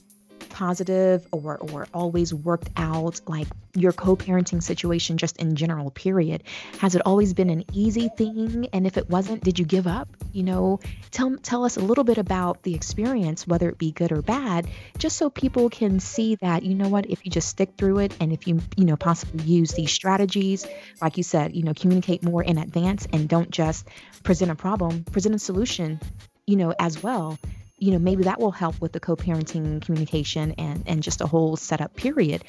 positive or or always worked out like your co-parenting situation just in general period has it always been an easy thing? And if it wasn't did you give up? You know tell tell us a little bit about the experience whether it be good or bad just so people can see that you know what if you just stick through it and if you you know possibly use these strategies like you said you know communicate more in advance and don't just present a problem present a solution you know as well you know maybe that will help with the co-parenting communication and and just a whole setup period.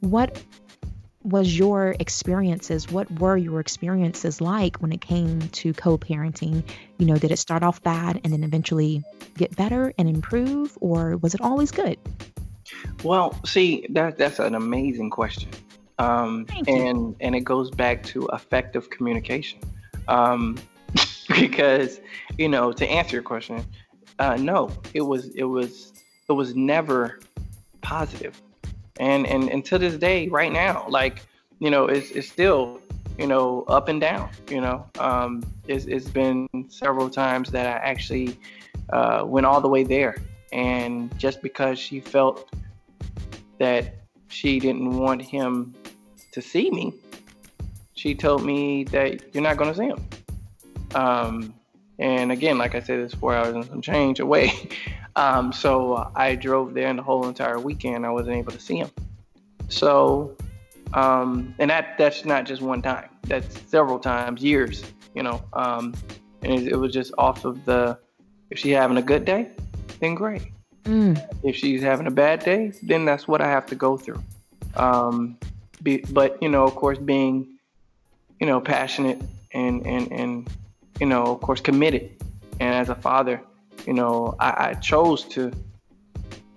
What was your experiences? What were your experiences like when it came to co-parenting? You know did it start off bad and then eventually get better and improve or was it always good? Well, see, that that's an amazing question. Um, and and it goes back to effective communication. Um, because you know, to answer your question, uh, no, it was it was it was never positive. And and and to this day, right now, like you know, it's it's still you know up and down. You know, um, it's it's been several times that I actually uh, went all the way there, and just because she felt that she didn't want him to see me, she told me that you're not going to see him. Um, and again, like I said, it's four hours and some change away. Um, so I drove there, and the whole entire weekend I wasn't able to see him. So, um, and that that's not just one time. That's several times, years. You know, um, and it, it was just off of the. If she's having a good day, then great mm, if she's having a bad day, then that's what I have to go through. Um, be, but you know, of course, being you know passionate and and and you know, of course, committed, and as a father, you know, I, I chose to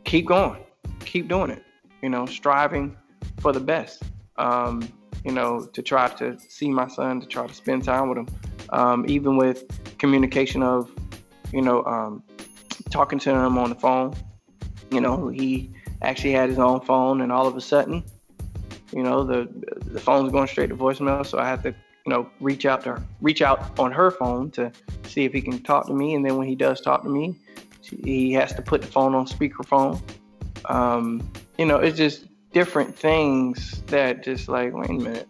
keep going, keep doing it. You know, striving for the best. Um, you know, to try to see my son, to try to spend time with him, um, even with communication of, you know, um, talking to him on the phone. You know, he actually had his own phone, and all of a sudden, you know, the the phone's going straight to voicemail. So I have to, you know, reach out to her, reach out on her phone to see if he can talk to me. And then when he does talk to me, he has to put the phone on speakerphone. Um, you know, it's just different things that just like, wait a minute,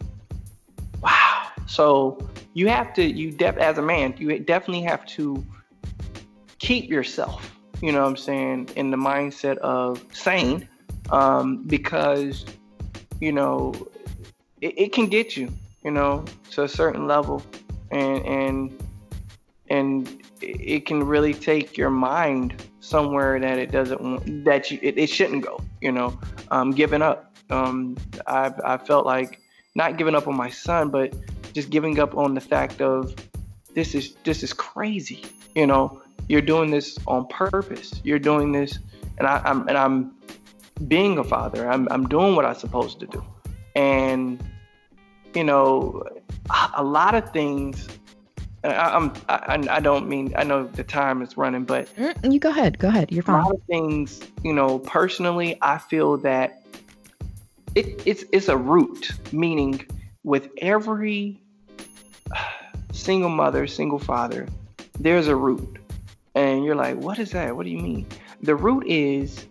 wow. So you have to, you def as a man, you definitely have to keep yourself, you know what I'm saying, in the mindset of sane, um, because, you know, it, it can get you, you know, to a certain level and, and, and it can really take your mind somewhere that it doesn't that you, it, it shouldn't go, you know, um, giving up. Um, I, I felt like not giving up on my son, but just giving up on the fact of this is, this is crazy, you know, you're doing this on purpose. You're doing this, and I, I'm and I'm being a father. I'm I'm doing what I'm supposed to do, and you know, a- lot of things. I, I'm I, I don't mean I know the time is running, but mm, you go ahead go ahead you're fine. a lot of things, you know, personally, I feel that it, it's it's a root, meaning with every single mother, single father, there's a root. And you're like, what is that? What do you mean? The root is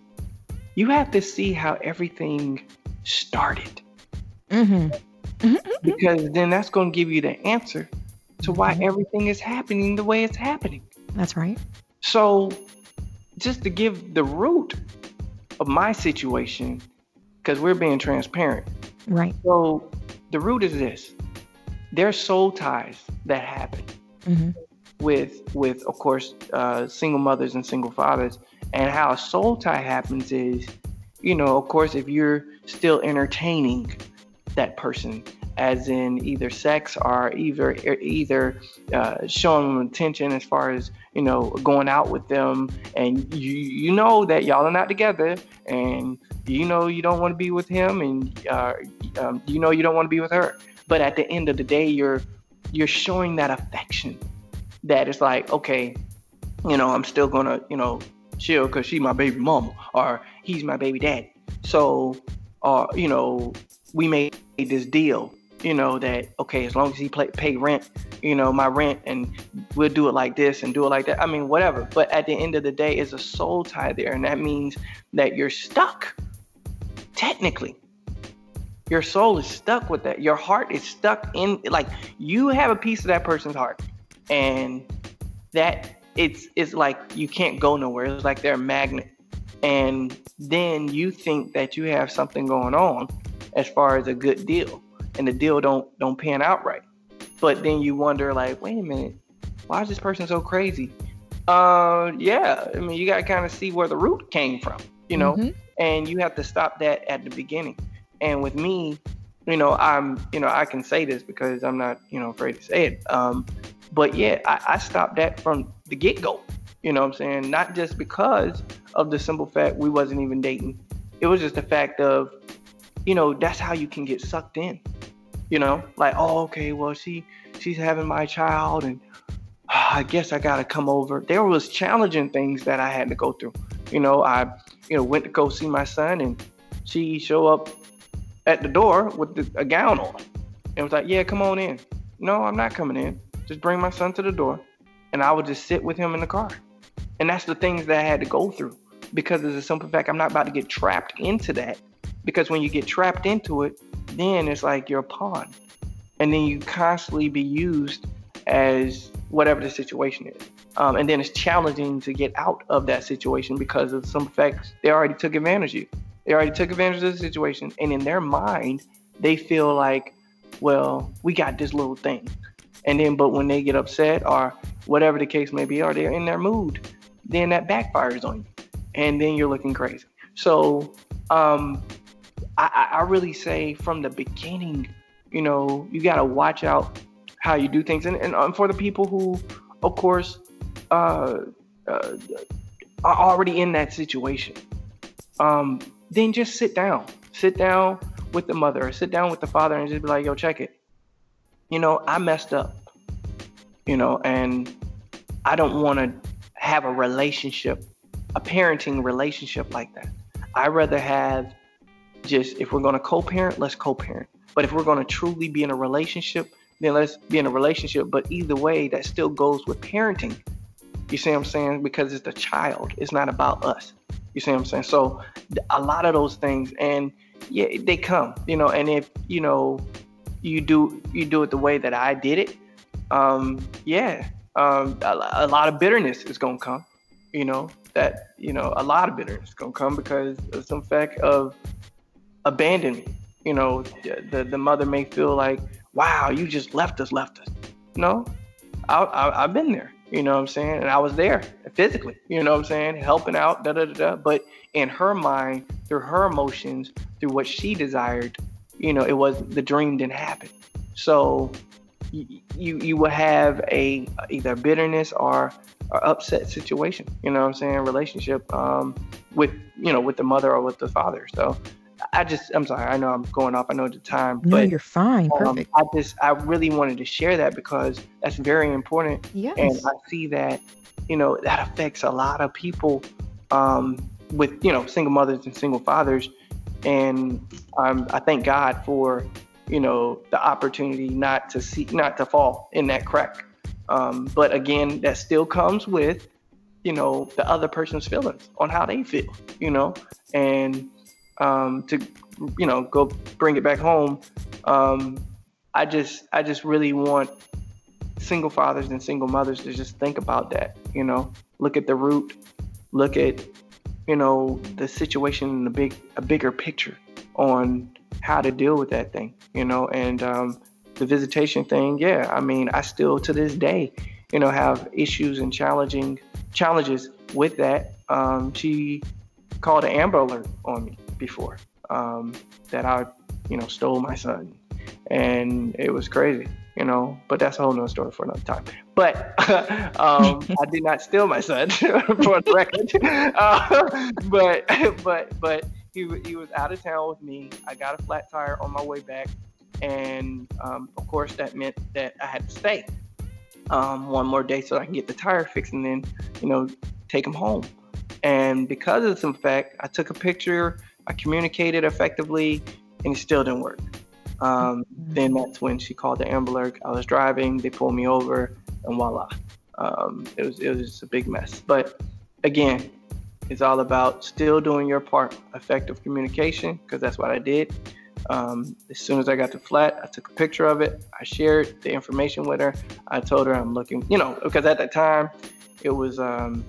you have to see how everything started mm-hmm. Because then that's going to give you the answer to why Mhm. everything is happening the way it's happening. that's right So, just to give the root of my situation, because we're being transparent. right So, the root is this there's soul ties that happen mm-hmm. with, with of course, uh, single mothers and single fathers. And how a soul tie happens is, you know, of course, if you're still entertaining that person, as in either sex or either either uh, showing them attention as far as you know going out with them, and you you know that y'all are not together, and you know you don't want to be with him, and uh, um, you know you don't want to be with her. But at the end of the day, you're you're showing that affection that it's like okay, you know I'm still gonna you know chill because she's my baby mama or he's my baby dad. So, uh, you know, we made this deal, you know, that okay, as long as he play, pay rent, you know, my rent, and we'll do it like this and do it like that. I mean, whatever. But at the end of the day, is a soul tie there, and that means that you're stuck. Technically, your soul is stuck with that. Your heart is stuck in like you have a piece of that person's heart, and that it's it's like you can't go nowhere. It's like they're a magnet. And then you think that you have something going on as far as a good deal. And the deal don't don't pan out right. But then you wonder like, wait a minute, why is this person so crazy? Uh yeah, I mean you gotta kind of see where the root came from, you know, mm-hmm. and you have to stop that at the beginning. And with me, you know, I'm, you know, I can say this because I'm not, you know, afraid to say it. Um, but yeah, I, I stopped that from the get go. You know what I'm saying? Not just because of the simple fact we wasn't even dating. It was just the fact of, you know, that's how you can get sucked in. You know, like, oh, okay, well, she she's having my child, and oh, I guess I gotta come over. There was challenging things that I had to go through. You know, I, you know, went to go see my son, and she show up at the door with the, a gown on, and was like, yeah, come on in. No, I'm not coming in. Just bring my son to the door, and I would just sit with him in the car. And that's the things that I had to go through because of the simple fact I'm not about to get trapped into that. Because when you get trapped into it, then it's like you're a pawn. And then you constantly be used as whatever the situation is. Um, and then it's challenging to get out of that situation because of some facts they already took advantage of you. They already took advantage of the situation. And in their mind, they feel like, well, we got this little thing. And then, but when they get upset or whatever the case may be, or they're in their mood, then that backfires on you. And then you're looking crazy. So, um, I, I really say from the beginning, you know, you got to watch out how you do things. And, and um, for the people who, of course, uh, uh, are already in that situation, um, then just sit down. Sit down with the mother or sit down with the father and just be like, yo, check it you know, I messed up, you know, and I don't want to have a relationship, a parenting relationship like that. I rather have just if we're going to co-parent, let's co-parent. But if we're going to truly be in a relationship, then let's be in a relationship. But either way, that still goes with parenting. You see what I'm saying? Because it's the child. It's not about us. You see what I'm saying? So a lot of those things, and yeah, they come. You know, and if you know you do you do it the way that I did it, um, yeah, um, a, a, lot of bitterness is gonna come. You know that you know a lot of bitterness is gonna come because of some fact of abandonment. You know, the the mother may feel like, wow, you just left us, left us. No, I, I I've been there. You know what I'm saying? And I was there physically, you know what I'm saying? Helping out, da da da da. But in her mind, through her emotions, through what she desired, you know, it was the dream didn't happen. So you you, you will have a either bitterness or, or upset situation. You know what I'm saying? Relationship um, with you know with the mother or with the father. So I just I'm sorry. I know I'm going off. I know the time. No, but, you're fine. Um, Perfect. Um, I just I really wanted to share that because that's very important. Yes. And I see that you know that affects a lot of people um, with you know single mothers and single fathers and um, I thank God for you know the opportunity not to see not to fall in that crack. Um, but again, that still comes with you know the other person's feelings on how they feel, you know, and um, to you know go bring it back home. Um, I just I just really want single fathers and single mothers to just think about that, you know, look at the root, look at you know the situation in a big a bigger picture on how to deal with that thing you know. And um, the visitation thing yeah i mean i still to this day you know have issues and challenging challenges with that. Um, she called an Amber Alert on me before um, that I, you know, stole my son, and it was crazy, you know. But that's a whole nother story for another time. But um, I did not steal my son, for the record. Uh, but but but he he was out of town with me. I got a flat tire on my way back, and um, of course that meant that I had to stay um, one more day so I can get the tire fixed and then you know take him home. And because of some fact, I took a picture, I communicated effectively, and it still didn't work. Um, mm-hmm. then that's when she called the ambulance. I was driving, they pulled me over, and voila, um, it was it was just a big mess. But again, it's all about still doing your part, effective communication, because that's what I did. Um, as soon as I got the flat, I took a picture of it. I shared the information with her. I told her I'm looking, you know, because at that time it was um,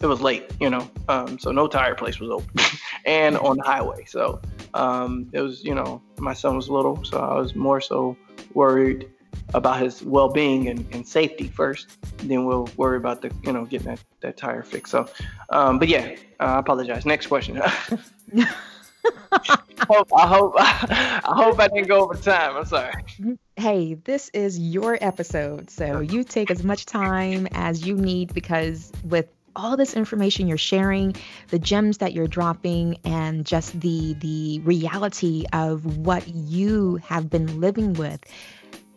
it was late, you know, um, so no tire place was open, and on the highway. So um, it was, you know, my son was little, so I was more so worried about his well-being and, and safety first. Then we'll worry about the, you know, getting that, that tire fixed. So, um, but yeah, uh, I apologize. Next question. I hope I hope I hope I didn't go over time. I'm sorry. Hey, this is your episode, so you take as much time as you need because with all this information you're sharing, the gems that you're dropping, and just the the reality of what you have been living with.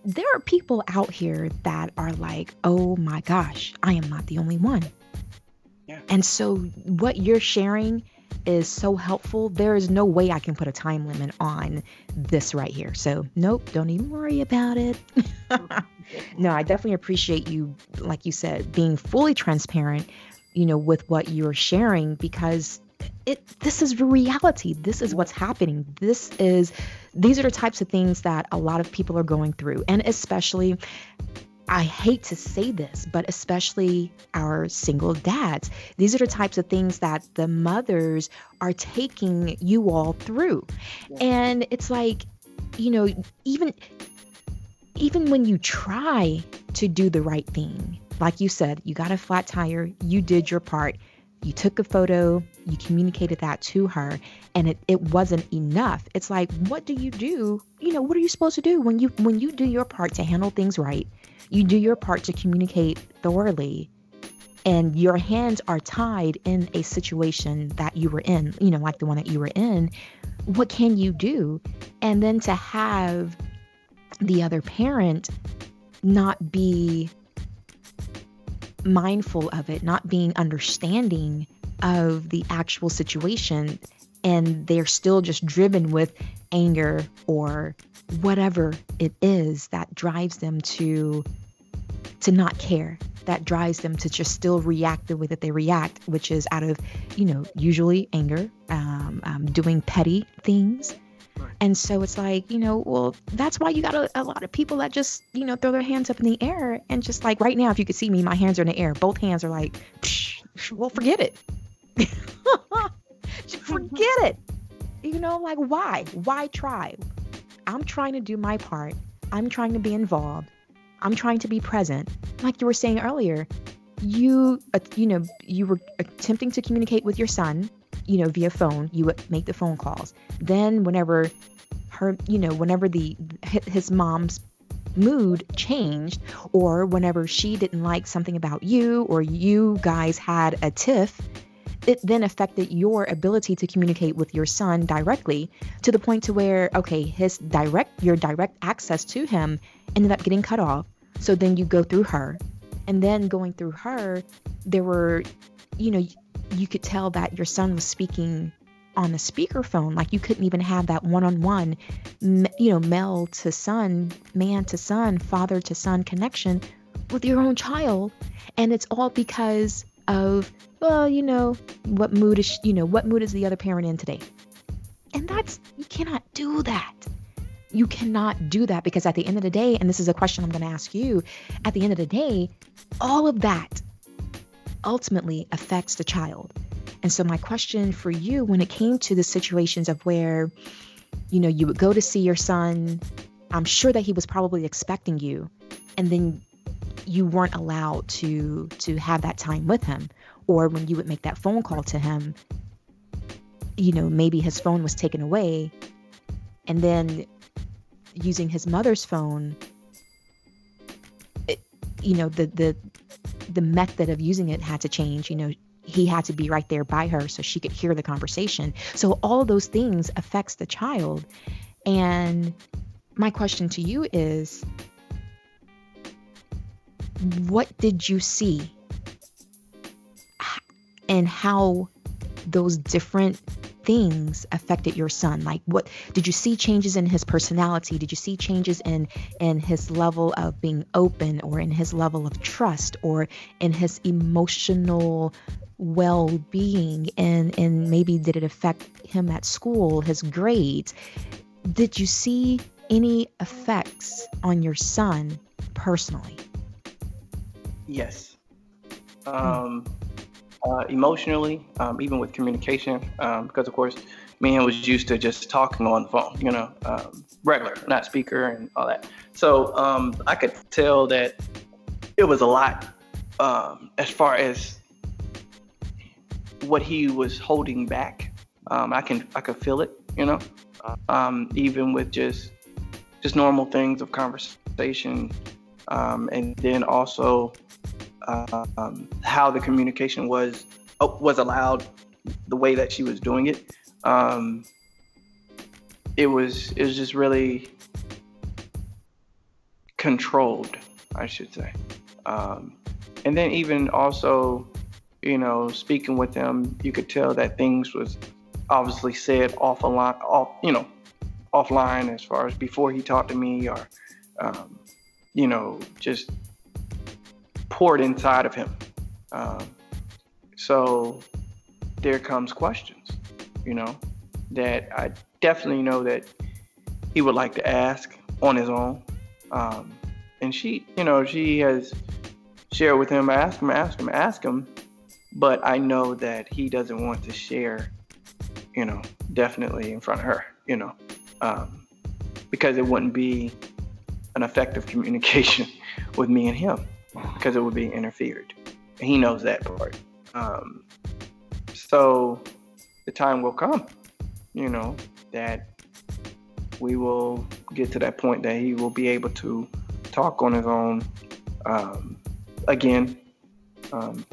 There are people out here that are like, oh my gosh, I am not the only one. Yeah. And so what you're sharing is so helpful. There is no way I can put a time limit on this right here. So, nope, don't even worry about it. no, I definitely appreciate you, like you said, being fully transparent, you know, with what you're sharing because it this is reality. This is what's happening. This is these are the types of things that a lot of people are going through and especially I hate to say this, but especially our single dads. These are the types of things that the mothers are taking you all through. And it's like, you know, even even when you try to do the right thing, like you said, you got a flat tire, you did your part, you took a photo, you communicated that to her, and it, it wasn't enough. It's like, what do you do? You know, what are you supposed to do when you when you do your part to handle things right? You do your part to communicate thoroughly and your hands are tied in a situation that you were in, you know, like the one that you were in, what can you do? And then to have the other parent not be mindful of it, not being understanding of the actual situation, and they're still just driven with anger or whatever it is that drives them to to not care that drives them to just still react the way that they react which is out of you know usually anger um, um, doing petty things and so it's like, you know, well, that's why you got a, a, lot of people that just, you know, throw their hands up in the air and just like right now, if you could see me, my hands are in the air. Both hands are like, well, forget it. forget it. You know, like why? Why try? I'm trying to do my part. I'm trying to be involved. I'm trying to be present. Like you were saying earlier, you, uh, you know, you were attempting to communicate with your son you know, via phone, you would make the phone calls. Then whenever her, you know, whenever the his mom's mood changed or whenever she didn't like something about you or you guys had a tiff, it then affected your ability to communicate with your son directly to the point to where okay, his direct your direct access to him ended up getting cut off. So then you go through her. And then going through her, there were you know, you could tell that your son was speaking on the speakerphone. Like you couldn't even have that one-on-one you know male to son man to son father to son connection with your own child. And it's all because of well you know what mood is you know what mood is the other parent in today? And that's you cannot do that. You cannot do that because at the end of the day and this is a question i'm going to ask you at the end of the day all of that ultimately affects the child. And so, my question for you when it came to the situations of where, you know, you would go to see your son, I'm sure that he was probably expecting you, and then you weren't allowed to to have that time with him or when you would make that phone call to him you know maybe his phone was taken away and then using his mother's phone it, you know the the the method of using it had to change you know he had to be right there by her so she could hear the conversation. So all those things affects the child. And my question to you is what did you see? And how those different things affected your son? Like what did you see changes in his personality? Did you see changes in in his level of being open or in his level of trust or in his emotional well-being? And and maybe did it affect him at school his grades? Did you see any effects on your son personally? Yes. Um uh, emotionally, um, even with communication, um, because of course, me and was used to just talking on the phone, you know, um, regular, not speaker and all that. So um, I could tell that it was a lot um, as far as what he was holding back. Um, I can I could feel it, you know, even with just just normal things of conversation, and then also um, how the communication was uh, was allowed, the way that she was doing it. Um, it was it was just really controlled, I should say. Um, and then even also, you know, speaking with them, you could tell that things was obviously said off a line, off you know, offline as far as before he talked to me or, um, you know, just poured inside of him. Um, so there comes questions, you know, that I definitely know that he would like to ask on his own. Um, and she, you know, she has shared with him, ask him, ask him, ask him. But I know that he doesn't want to share, you know, definitely in front of her, you know, um, because it wouldn't be an effective communication with me and him because it would be interfered. He knows that part. Um, so the time will come, you know, that we will get to that point that he will be able to talk on his own um, again. Um,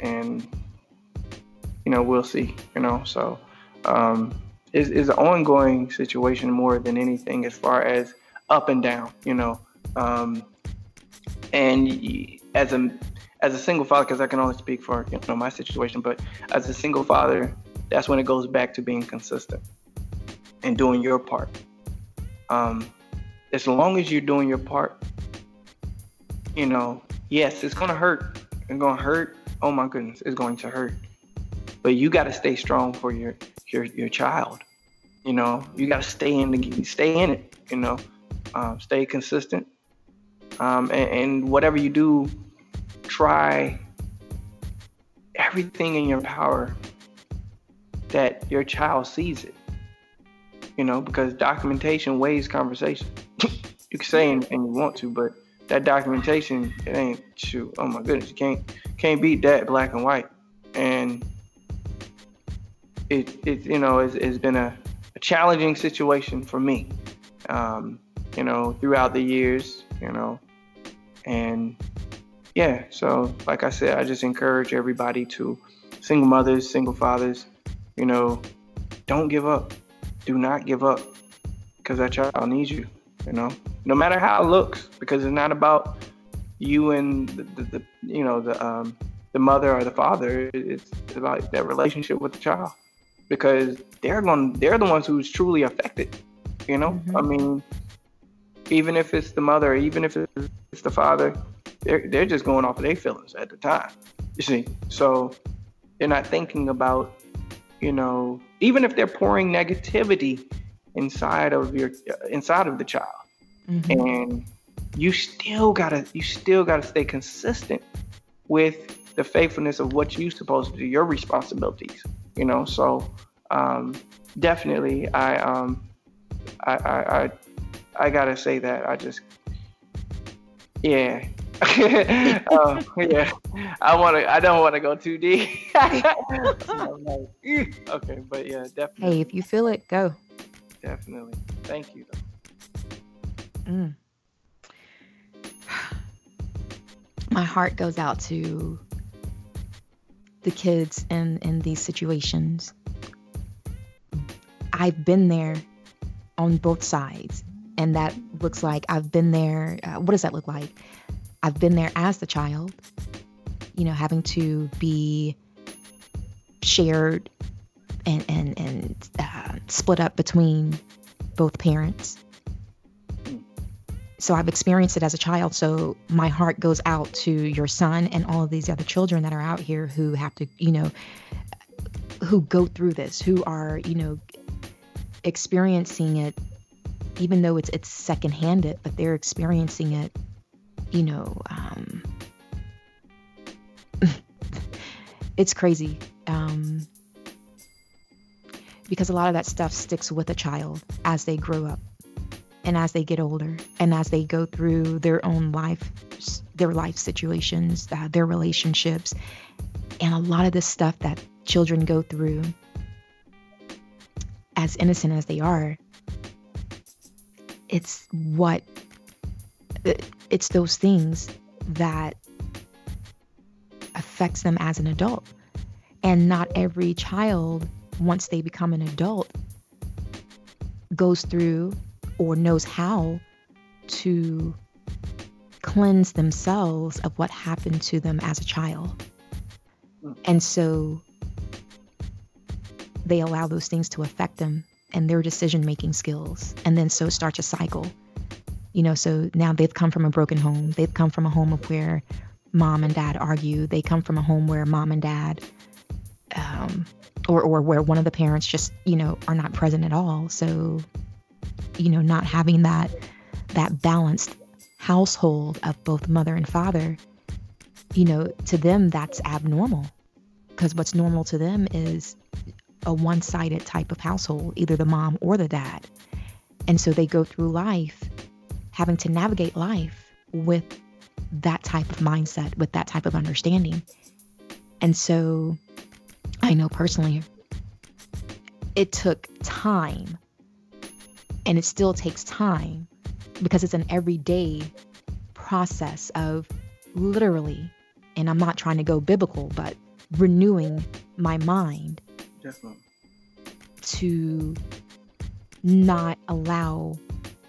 and, you know, we'll see, you know. So um, it's, it's an ongoing situation more than anything as far as up and down, you know. Um, and as a as a single father, because I can only speak for you know my situation, but as a single father, that's when it goes back to being consistent and doing your part. Um, as long as you're doing your part, you know, yes, it's gonna hurt. It's gonna hurt. Oh my goodness, it's going to hurt. But you got to stay strong for your your your child. You know, you got to stay in the stay in it. You know, um, stay consistent um, and, and whatever you do, try everything in your power that your child sees it. You know, because documentation weighs conversation. you can say anything you want to, but that documentation, it ain't shoot. Oh my goodness, you can't can't beat that black and white. And it it you know it's, it's been a, a challenging situation for me. Um, you know, throughout the years, you know, and yeah, so like I said, I just encourage everybody to single mothers, single fathers, you know, don't give up. Do not give up because that child needs you, you know, no matter how it looks, because it's not about you and the, the, the you know, the, um, the mother or the father. It's about that relationship with the child because they're going, they're the ones who's truly affected, you know, mm-hmm. I mean, even if it's the mother, even if it's the father, they're they're just going off of their feelings at the time. You see, so they're not thinking about, you know, even if they're pouring negativity inside of your inside of the child, mm-hmm. and you still gotta you still gotta stay consistent with the faithfulness of what you're supposed to do, your responsibilities. You know, so um, definitely I um I, I, I I gotta say that I just, yeah, oh yeah, I want to. I don't want to go too deep. okay, but yeah, definitely. Hey, if you feel it, go. Definitely. Thank you. Mm. My heart goes out to the kids in in these situations. I've been there on both sides, and that looks like I've been there. Uh, what does that look like? I've been there as the child, you know, having to be shared and and and uh, split up between both parents. So I've experienced it as a child. So my heart goes out to your son and all of these other children that are out here who have to, you know, who go through this, who are, you know, experiencing it, even though it's it's secondhanded, but they're experiencing it you know, um, it's crazy. Um, because a lot of that stuff sticks with a child as they grow up and as they get older and as they go through their own life their life situations uh, their relationships and a lot of the stuff that children go through as innocent as they are it's what it's those things that affects them as an adult. And not every child, once they become an adult, goes through or knows how to cleanse themselves of what happened to them as a child. Hmm. And so they allow those things to affect them and their decision making skills. And then so starts a cycle you know, so now they've come from a broken home. They've come from a home of where mom and dad argue. They come from a home where mom and dad, um, or or where one of the parents just you know are not present at all. So, you know, not having that that balanced household of both mother and father, you know, to them that's abnormal, because what's normal to them is a one-sided type of household, either the mom or the dad, and so they go through life having to navigate life with that type of mindset, with that type of understanding. And so I know personally, it took time and it still takes time because it's an everyday process of literally, and I'm not trying to go biblical, but renewing my mind To not allow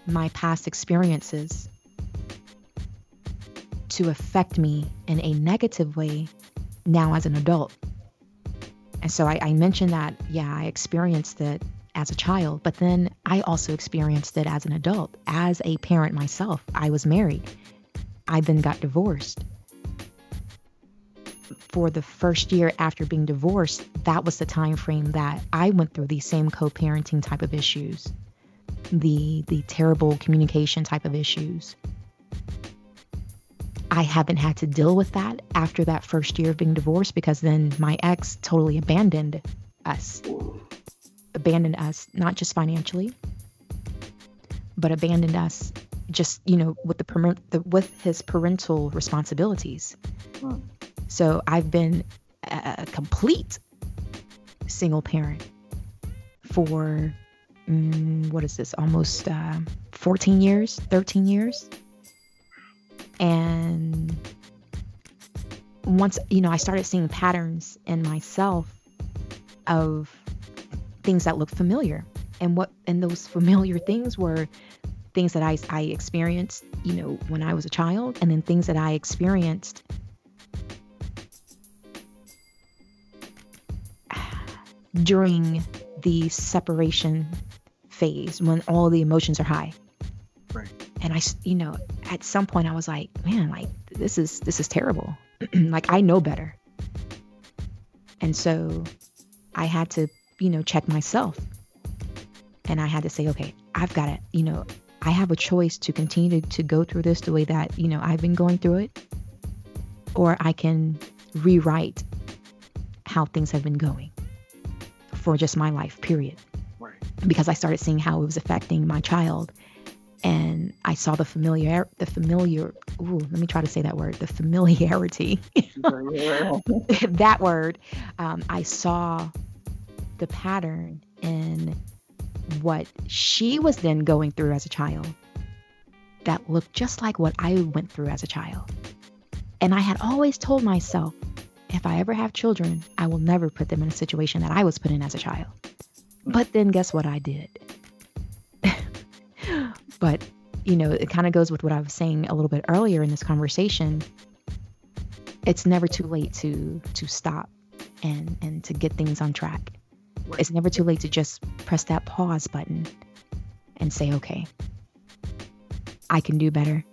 my past experiences to affect me in a negative way now as an adult. And so I, I, mentioned that, yeah, I experienced it as a child, but then I also experienced it as an adult, as a parent myself. I was married. I then got divorced. For the first year after being divorced, that was the time frame that I went through these same co-parenting type of issues the the terrible communication type of issues. I haven't had to deal with that after that first year of being divorced because then my ex totally abandoned us. Abandoned us not just financially, but abandoned us just, you know, with the, the with his parental responsibilities. So I've been a complete single parent for mm, what is this, almost uh, 14 years, 13 years. And once, you know, I started seeing patterns in myself of things that looked familiar. And what, and those familiar things were things that I, I experienced, you know, when I was a child, and then things that I experienced during the separation phase when all the emotions are high. Right. And I, you know, at some point I was like, man, like this is this is terrible. like I know better. And so I had to, you know, check myself. And I had to say, okay, I've got to, you know, I have a choice to continue to, to go through this the way that, you know, I've been going through it. Or I can rewrite how things have been going for just my life, period because I started seeing how it was affecting my child. And I saw the familiar the familiar ooh, let me try to say that word, the familiarity, that word, um, I saw the pattern in what she was then going through as a child that looked just like what I went through as a child. And I had always told myself, if I ever have children, I will never put them in a situation that I was put in as a child. But then guess what I did? but, you know, it kind of goes with what I was saying a little bit earlier in this conversation. It's never too late to to stop and and to get things on track. It's never too late to just press that pause button and say, okay, I can do better.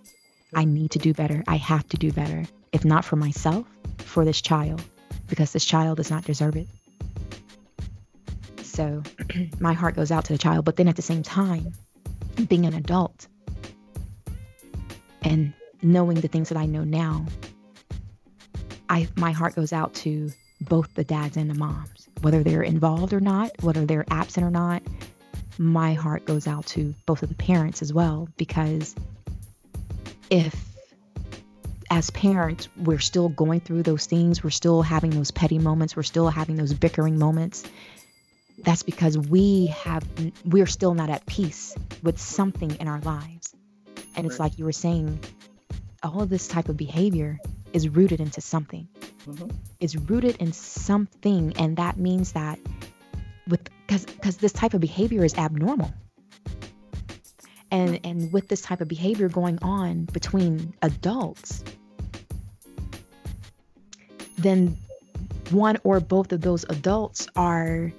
I need to do better. I have to do better. If not for myself, for this child, because this child does not deserve it. So my heart goes out to the child. But then at the same time, being an adult and knowing the things that I know now, I my heart goes out to both the dads and the moms, whether they're involved or not, whether they're absent or not. My heart goes out to both of the parents as well because if as parents we're still going through those things, we're still having those petty moments, we're still having those bickering moments, that's because we have we're still not at peace with something in our lives. And it's like you were saying, all of this type of behavior is rooted into something. Mm-hmm. Is rooted in something, and that means that with because because this type of behavior is abnormal. And and with this type of behavior going on between adults, then one or both of those adults are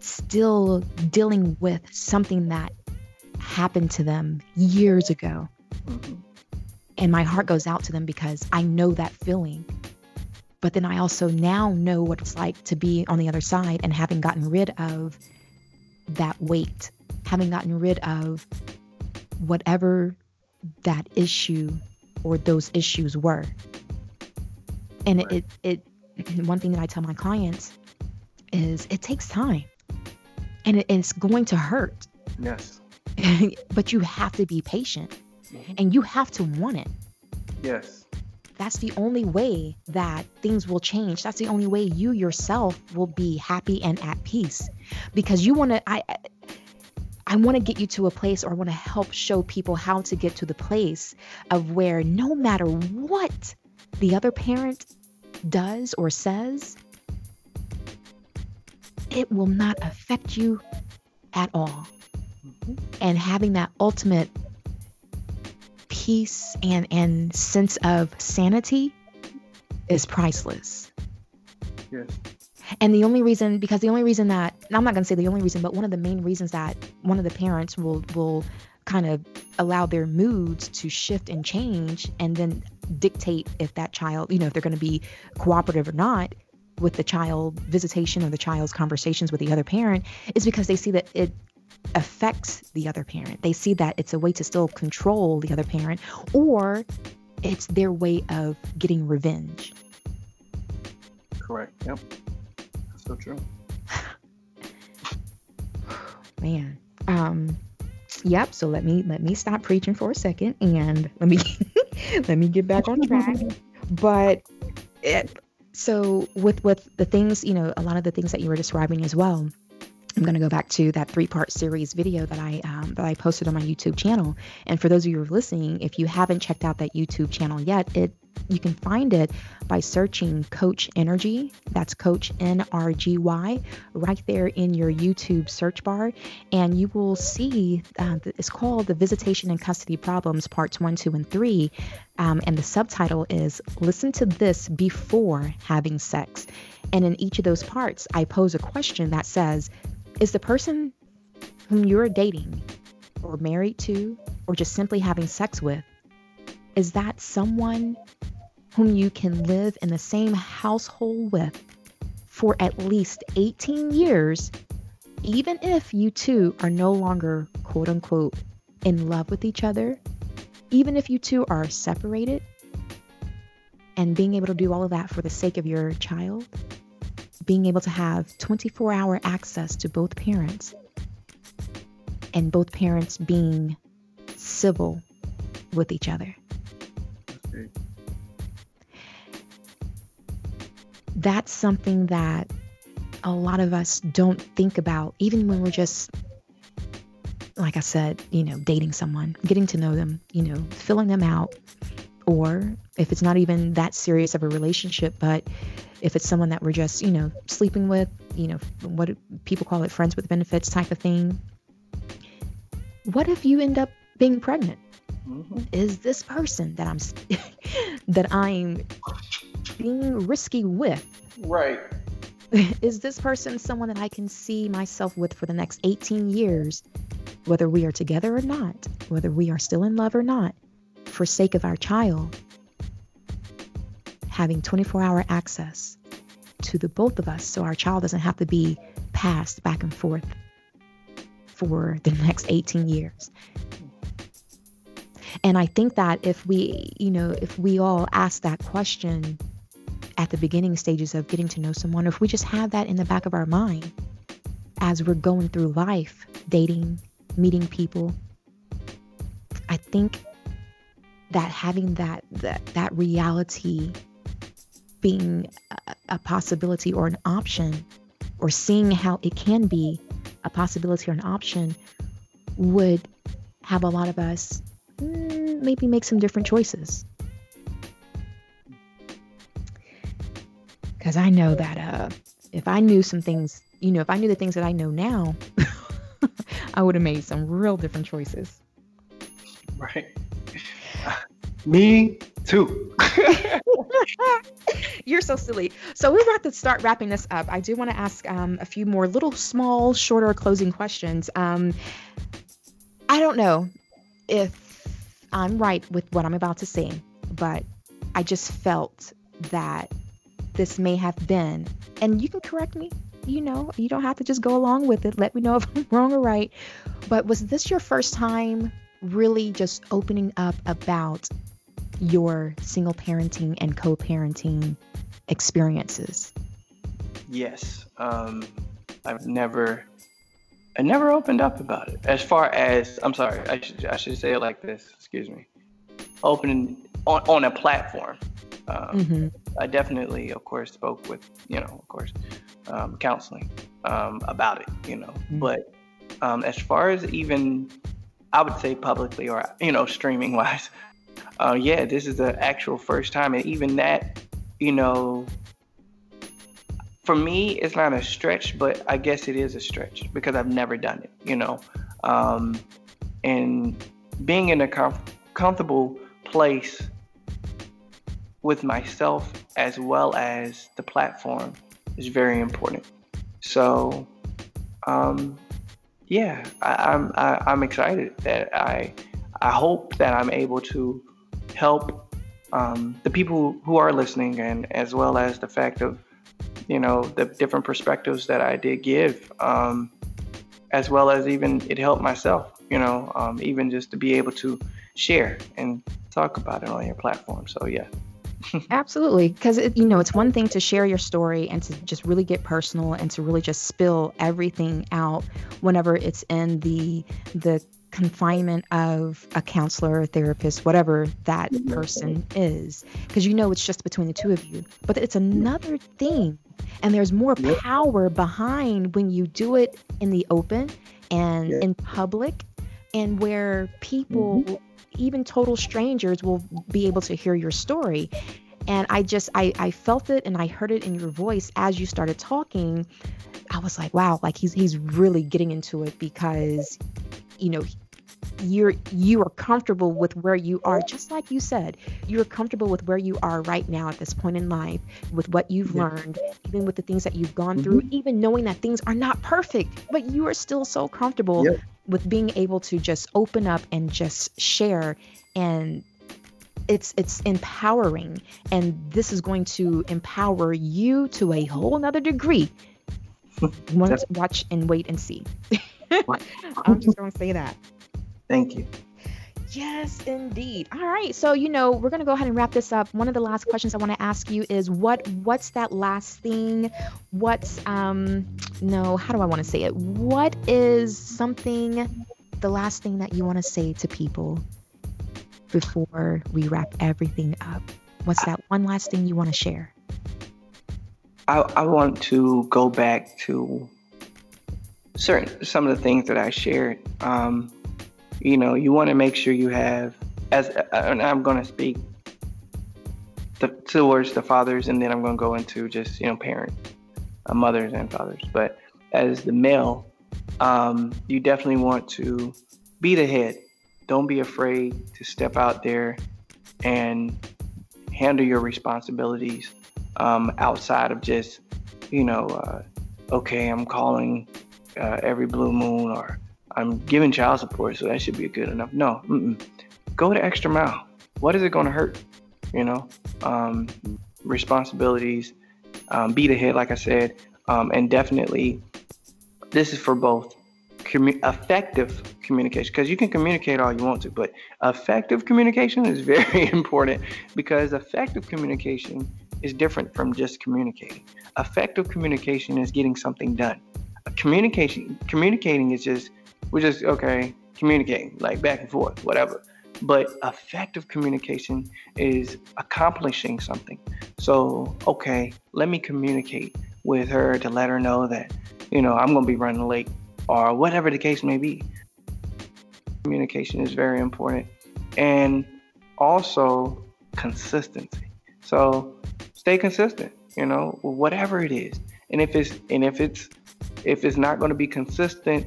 still dealing with something that happened to them years ago. Mm-hmm. And my heart goes out to them because I know that feeling. But then I also now know what it's like to be on the other side and having gotten rid of that weight, having gotten rid of whatever that issue or those issues were. And right. it, it, it, one thing that I tell my clients is it takes time and it, it's going to hurt. Yes. but you have to be patient mm-hmm. and you have to want it. Yes. That's the only way that things will change. That's the only way you yourself will be happy and at peace. Because you want to I I want to get you to a place or I want to help show people how to get to the place of where no matter what the other parent does or says, it will not affect you at all. Mm-hmm. And having that ultimate peace and, and sense of sanity is priceless. Yes. And the only reason, because the only reason that, I'm not going to say the only reason, but one of the main reasons that one of the parents will, will kind of allow their moods to shift and change and then dictate if that child, you know, if they're going to be cooperative or not, with the child visitation or the child's conversations with the other parent is because they see that it affects the other parent. They see that it's a way to still control the other parent or it's their way of getting revenge. Correct. Yep. That's so true. Man. Um yep, so let me let me stop preaching for a second and let me let me get back on track. but it, so with with the things you know a lot of the things that you were describing as well i'm going to go back to that three part series video that i um, that i posted on my youtube channel and for those of you who are listening if you haven't checked out that youtube channel yet it you can find it by searching Coach NRGY. That's Coach N R G Y right there in your YouTube search bar. And you will see uh, it's called The Visitation and Custody Problems, Parts 1, 2, and 3. Um, and the subtitle is Listen to This Before Having Sex. And in each of those parts, I pose a question that says, Is the person whom you're dating or married to or just simply having sex with, is that someone whom you can live in the same household with for at least 18 years, even if you two are no longer, quote unquote, in love with each other, even if you two are separated, and being able to do all of that for the sake of your child, being able to have 24 hour access to both parents, and both parents being civil with each other. That's something that a lot of us don't think about, even when we're just, like I said, you know, dating someone, getting to know them, you know, filling them out. Or if it's not even that serious of a relationship, but if it's someone that we're just, you know, sleeping with, you know, what people call it friends with benefits type of thing. What if you end up being pregnant? Mm-hmm. Is this person that I'm that I'm being risky with? Right. Is this person someone that I can see myself with for the next 18 years, whether we are together or not, whether we are still in love or not, for sake of our child? Having 24 hour access to the both of us so our child doesn't have to be passed back and forth for the next 18 years. And I think that if we, you know, if we all ask that question at the beginning stages of getting to know someone, if we just have that in the back of our mind as we're going through life, dating, meeting people, I think that having that that, that reality being a, a possibility or an option, or seeing how it can be a possibility or an option, would have a lot of us maybe make some different choices. Because I know that uh, if I knew some things, you know, if I knew the things that I know now, I would have made some real different choices. Right. Me too. You're so silly. So we're about to start wrapping this up. I do want to ask um, a few more little, small, shorter closing questions. Um, I don't know if I'm right with what I'm about to say, but I just felt that this may have been, and you can correct me. You know, you don't have to just go along with it. Let me know if I'm wrong or right. But was this your first time really just opening up about your single parenting and co parenting experiences? Yes. Um, I've never. I never opened up about it. As far as I'm sorry, I should I should say it like this. Excuse me. Opening on on a platform. Um, mm-hmm. I definitely, of course, spoke with, you know, of course, um, counseling um, about it, you know. Mm-hmm. But um, as far as even, I would say publicly or, you know, streaming wise, uh, yeah, this is the actual first time. And even that, you know, for me, it's not a stretch, but I guess it is a stretch because I've never done it, you know. Um, and being in a com- comfortable place with myself as well as the platform is very important. So, um, yeah, I, I'm I, am excited that I I hope that I'm able to help um, the people who are listening, and as well as the fact of you know the different perspectives that I did give, um, as well as even it helped myself. You know, um, even just to be able to share and talk about it on your platform. So yeah. Absolutely. Because, you know, it's one thing to share your story and to just really get personal and to really just spill everything out whenever it's in the, the, confinement of a counselor or therapist whatever that person is because you know it's just between the two of you but it's another thing and there's more power behind when you do it in the open and in public and where people mm-hmm. even total strangers will be able to hear your story. And i just I, I felt it and i heard it in your voice as you started talking. I was like wow like he's he's really getting into it because you know you're you are comfortable with where you are. Just like you said you're comfortable with where you are right now at this point in life with what you've learned even with the things that you've gone mm-hmm. through even knowing that things are not perfect but you are still so comfortable yeah. with being able to just open up and just share. And it's it's empowering. And this is going to empower you to a whole nother degree. To watch and wait and see. I'm just going to say that thank you Yes, indeed. All right. So, you know, we're going to go ahead and wrap this up. One of the last questions I want to ask you is what what's that last thing? What's um no, how do I want to say it? What is something the last thing that you want to say to people before we wrap everything up? What's that one last thing you want to share? I, I want to go back to certain some of the things that I shared. Um, you know, you want to make sure you have as and I'm going to speak the, towards the fathers, and then I'm going to go into just you know parents, uh, mothers and fathers. But as the male, um, you definitely want to be the head. Don't be afraid to step out there and handle your responsibilities um, outside of just, you know, uh, okay, I'm calling uh, every blue moon or I'm giving child support, so that should be good enough. No, mm-mm. go the extra mile. What is it going to hurt? You know, um, responsibilities, um, be the head, like I said, um, and definitely this is for both commu- effective communication because you can communicate all you want to, but effective communication is very important because effective communication is different from just communicating. Effective communication is getting something done. Communication, communicating is just we're just okay communicating like back and forth, whatever. But effective communication is accomplishing something. So okay, let me communicate with her to let her know that you know I'm gonna be running late or whatever the case may be. Communication is very important and also consistency. So stay consistent, you know, whatever it is. And if it's and if it's if it's not going to be consistent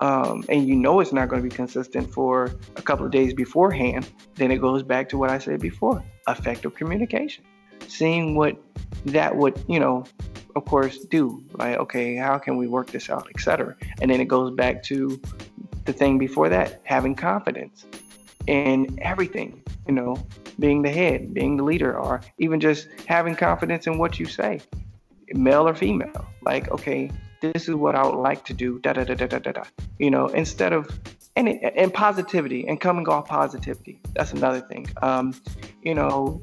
um, and you know it's not going to be consistent for a couple of days beforehand, then it goes back to what I said before effective communication. Seeing what that would, you know, of course, do. Like, okay, how can we work this out, etc. And then it goes back to the thing before that, having confidence in everything, you know, being the head, being the leader, or even just having confidence in what you say, male or female. Like, okay, this is what I would like to do, da da da da da da da. You know, instead of and and positivity and coming off positivity. That's another thing. Um, you know,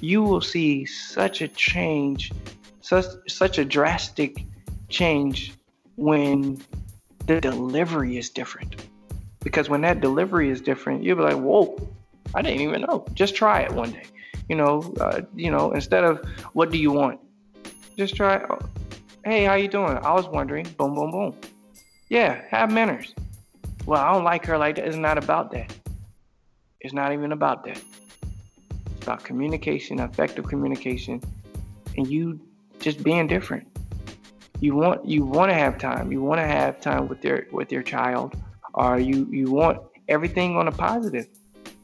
you will see such a change such such a drastic change when the delivery is different. Because when that delivery is different, you'll be like, "Whoa, I didn't even know." Just try it one day. You know, uh, you know, instead of "What do you want?" Just try. Hey, how you doing? I was wondering. Boom, boom, boom. Yeah, have manners. Well, I don't like her like that. It's not about that. It's not even about that. It's about communication, effective communication, and you just being different. You want you want to have time. You want to have time with your with your child, or you you want everything on a positive.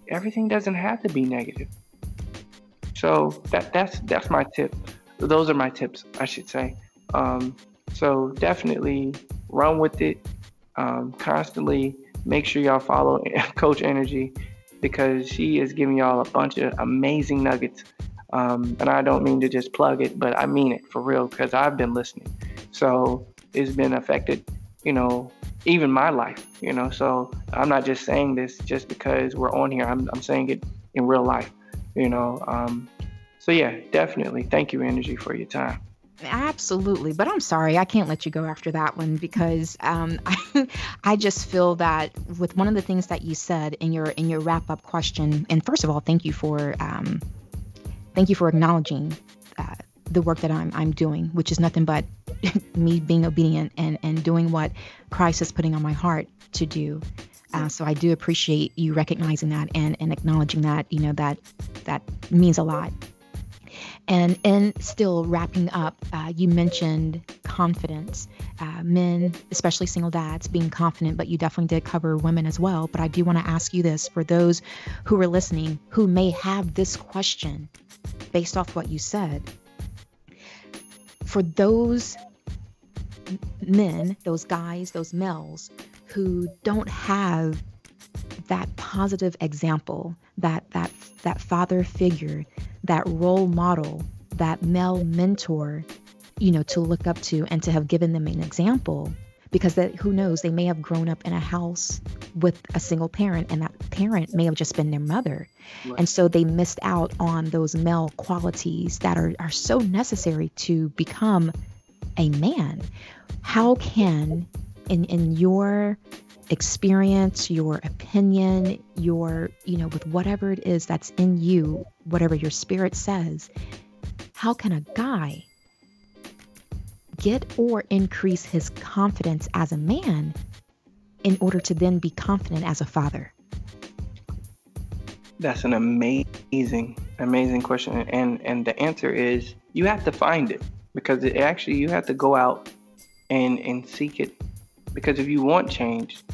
Everything doesn't have to be negative. So that that's that's my tip. Those are my tips, I should say. Um, so definitely run with it. Um, constantly make sure y'all follow Coach NRGY because she is giving y'all a bunch of amazing nuggets um, and I don't mean to just plug it, but I mean it for real because I've been listening. So it's been affected, you know, even my life, you know. So I'm not just saying this just because we're on here. I'm, I'm saying it in real life, you know. Um, so yeah, definitely. Thank you, NRGY, for your time. Absolutely, but I'm sorry, I can't let you go after that one because um, I, I just feel that with one of the things that you said in your in your wrap up question, and first of all, thank you for um, thank you for acknowledging uh, the work that I'm, I'm doing, which is nothing but me being obedient and, and doing what Christ is putting on my heart to do. Uh, so I do appreciate you recognizing that and, and acknowledging that, you know, that that means a lot. And and still wrapping up, uh, you mentioned confidence, uh, men, especially single dads, being confident, but you definitely did cover women as well. But I do want to ask you this for those who are listening who may have this question based off what you said, for those men, those guys, those males who don't have that positive example, that that that father figure, that role model, that male mentor, you know, to look up to and to have given them an example. Because that who knows they may have grown up in a house with a single parent and that parent may have just been their mother. Right. and so they missed out on those male qualities that are, are so necessary to become a man. How can in in your experience your opinion your you know with whatever it is that's in you whatever your spirit says how can a guy get or increase his confidence as a man in order to then be confident as a father? That's an amazing, amazing question. And and the answer is you have to find it because it actually you have to go out and and seek it. Because if you want change,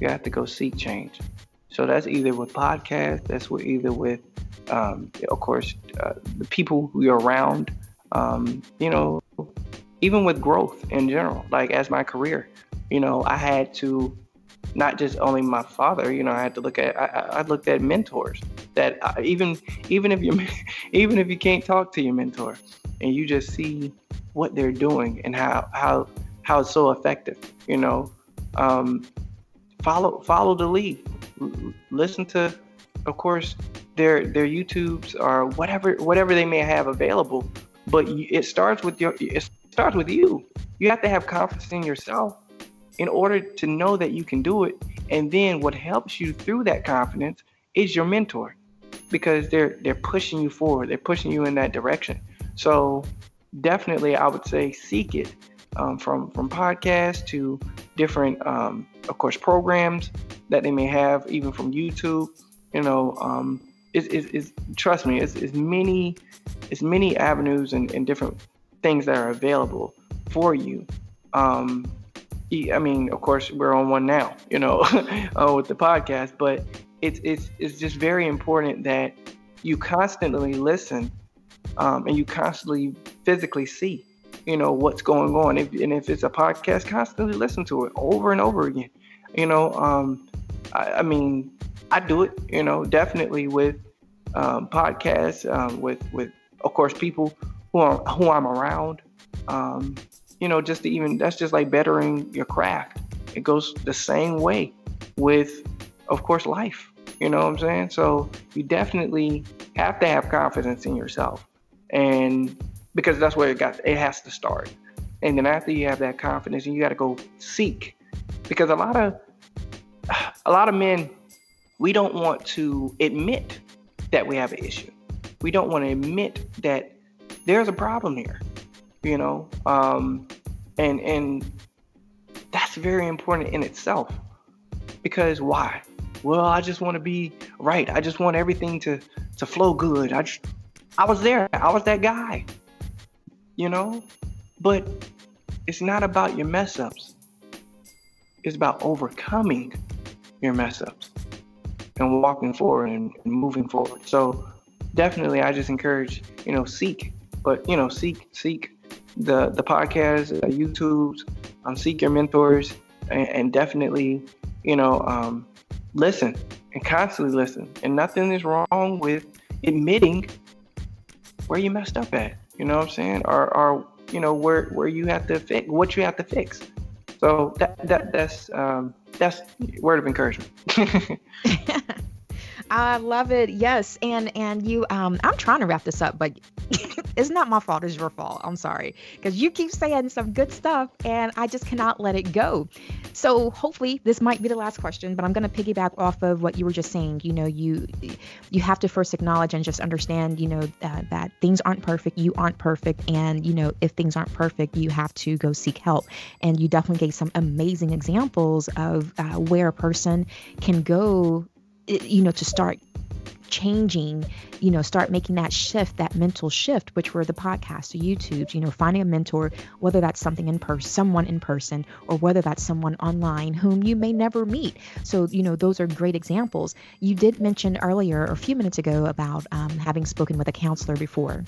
you have to go seek change. So that's either with podcasts, that's with either with, um, of course, uh, the people who you're around. Um, you know, even with growth in general. Like as my career, you know, I had to not just only my father. You know, I had to look at. I, I looked at mentors that I, even even if you even if you can't talk to your mentor, and you just see what they're doing and how how how it's so effective. You know, um, follow follow the lead. Listen to, of course, their their YouTubes or whatever whatever they may have available. But it starts with your it starts with you. You have to have confidence in yourself in order to know that you can do it. And then what helps you through that confidence is your mentor because they're they're pushing you forward. They're pushing you in that direction. So definitely, I would say seek it um, from from podcasts to different, um, of course, programs that they may have, even from YouTube. You know, um, trust me, it's, it's many it's many avenues and, and different things that are available for you. Um, I mean, of course, we're on one now, you know, uh, with the podcast, but it's it's it's just very important that you constantly listen um, and you constantly physically see, you know, what's going on. If, and if it's a podcast, constantly listen to it over and over again. You know, um, I, I, mean, I do it, you know, definitely with um, podcasts, um, with with of course people who are who I'm around. Um, you know, just to even that's just like bettering your craft. It goes the same way with, of course, life. You know what I'm saying? So you definitely have to have confidence in yourself, and because that's where it got it has to start. And then after you have that confidence, and you got to go seek, because a lot of a lot of men we don't want to admit that we have an issue. We don't want to admit that there's a problem here you know? Um, and and that's very important in itself because why? Well i just want to be right. I just want everything to to flow good. I just i was there. I was that guy you know but it's not about your mess ups it's about overcoming your mess ups and walking forward and, and moving forward so definitely i just encourage you know seek but you know seek seek the the podcast, uh, YouTube's, um, seek your mentors, and, and definitely, you know, um, listen and constantly listen. And nothing is wrong with admitting where you messed up at. You know what I'm saying? Or, or you know where where you have to fix what you have to fix. So that that that's um, that's word of encouragement. I love it. Yes, and and you um I'm trying to wrap this up, but it's not my fault, it's your fault. I'm sorry. Cuz you keep saying some good stuff and I just cannot let it go. So, hopefully this might be the last question, but I'm going to piggyback off of what you were just saying. You know, you you have to first acknowledge and just understand, you know, uh, that things aren't perfect, you aren't perfect, and you know, if things aren't perfect, you have to go seek help. And you definitely gave some amazing examples of uh, where a person can go you know, to start changing, you know, start making that shift, that mental shift, which were the podcasts, the YouTube, you know, finding a mentor, whether that's something in person, someone in person, or whether that's someone online whom you may never meet. So, you know, those are great examples. You did mention earlier, or a few minutes ago, about um, having spoken with a counselor before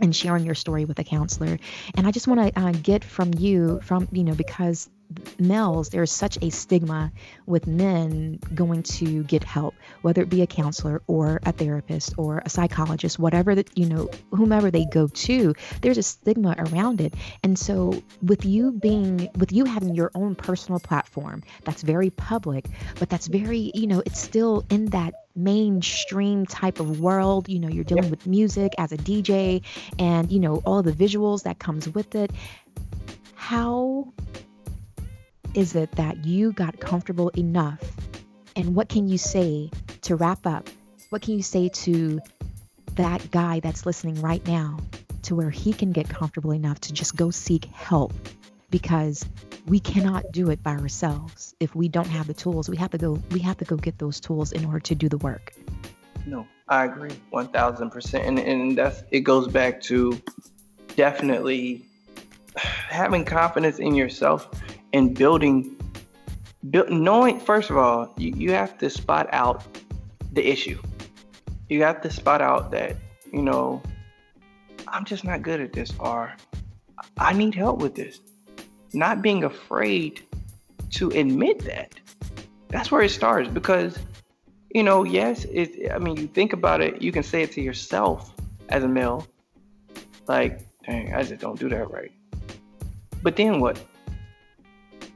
and sharing your story with a counselor. And I just want to uh, get from you, from, you know, because males, there's such a stigma with men going to get help, whether it be a counselor or a therapist or a psychologist, whatever that, you know, whomever they go to, there's a stigma around it. And so with you being, with you having your own personal platform that's very public, but that's very, you know, it's still in that mainstream type of world. You know you're dealing with music as a dj and you know all the visuals that comes with it. How is it that you got comfortable enough? And what can you say to wrap up? What can you say to that guy that's listening right now to where he can get comfortable enough to just go seek help because we cannot do it by ourselves if we don't have the tools we have to go we have to go get those tools in order to do the work no i agree 1000% and, and that's it goes back to definitely having confidence in yourself and building build, knowing first of all you, you have to spot out the issue you have to spot out that you know i'm just not good at this or i need help with this not being afraid to admit that. That's where it starts because, you know, yes, it, I mean, you think about it, you can say it to yourself as a male, like, dang, I just don't do that right. But then what?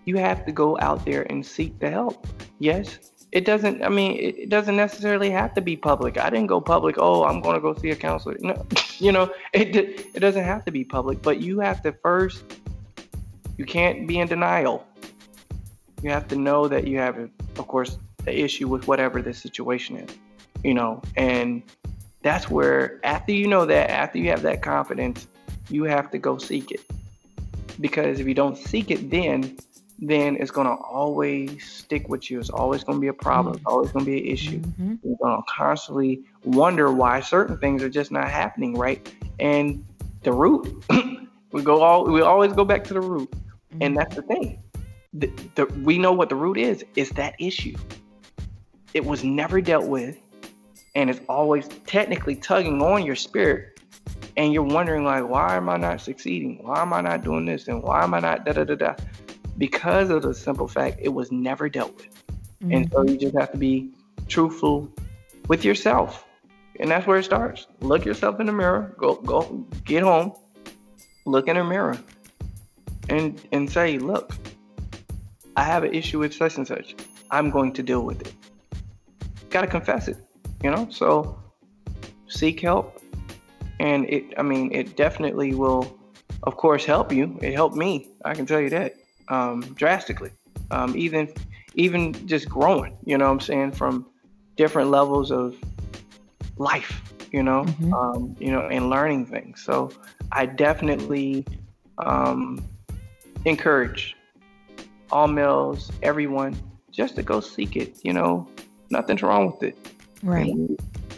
You have to go out there and seek the help. Yes, it doesn't, I mean, it, doesn't necessarily have to be public. I didn't go public, oh, I'm going to go see a counselor. No, you know, it, it doesn't have to be public, but you have to first you can't be in denial. You have to know that you have, of course, the issue with whatever the situation is, you know, and that's where after you know that, after you have that confidence, you have to go seek it. Because if you don't seek it, then then it's gonna always stick with you. It's always gonna be a problem. It's always gonna be an issue. Mm-hmm. You're gonna constantly wonder why certain things are just not happening right. And the root, we go all we always go back to the root. And that's the thing. The, the, we know what the root is. It's that issue. It was never dealt with, and it's always technically tugging on your spirit. And you're wondering, like, why am I not succeeding? Why am I not doing this? And why am I not da da da da? Because of the simple fact it was never dealt with. Mm-hmm. And so you just have to be truthful with yourself. And that's where it starts. Look yourself in the mirror. Go go get home. Look in the mirror and and say, look, I have an issue with such and such. I'm going to deal with it. Got to confess it, you know. So seek help, and it. I mean, it definitely will, of course, help you. It helped me. I can tell you that um, drastically. Um, even even just growing, you know, what I'm saying from different levels of life, you know, mm-hmm. um, you know, and learning things. So I definitely um, encourage all males, everyone, just to go seek it. You know, nothing's wrong with it. Right.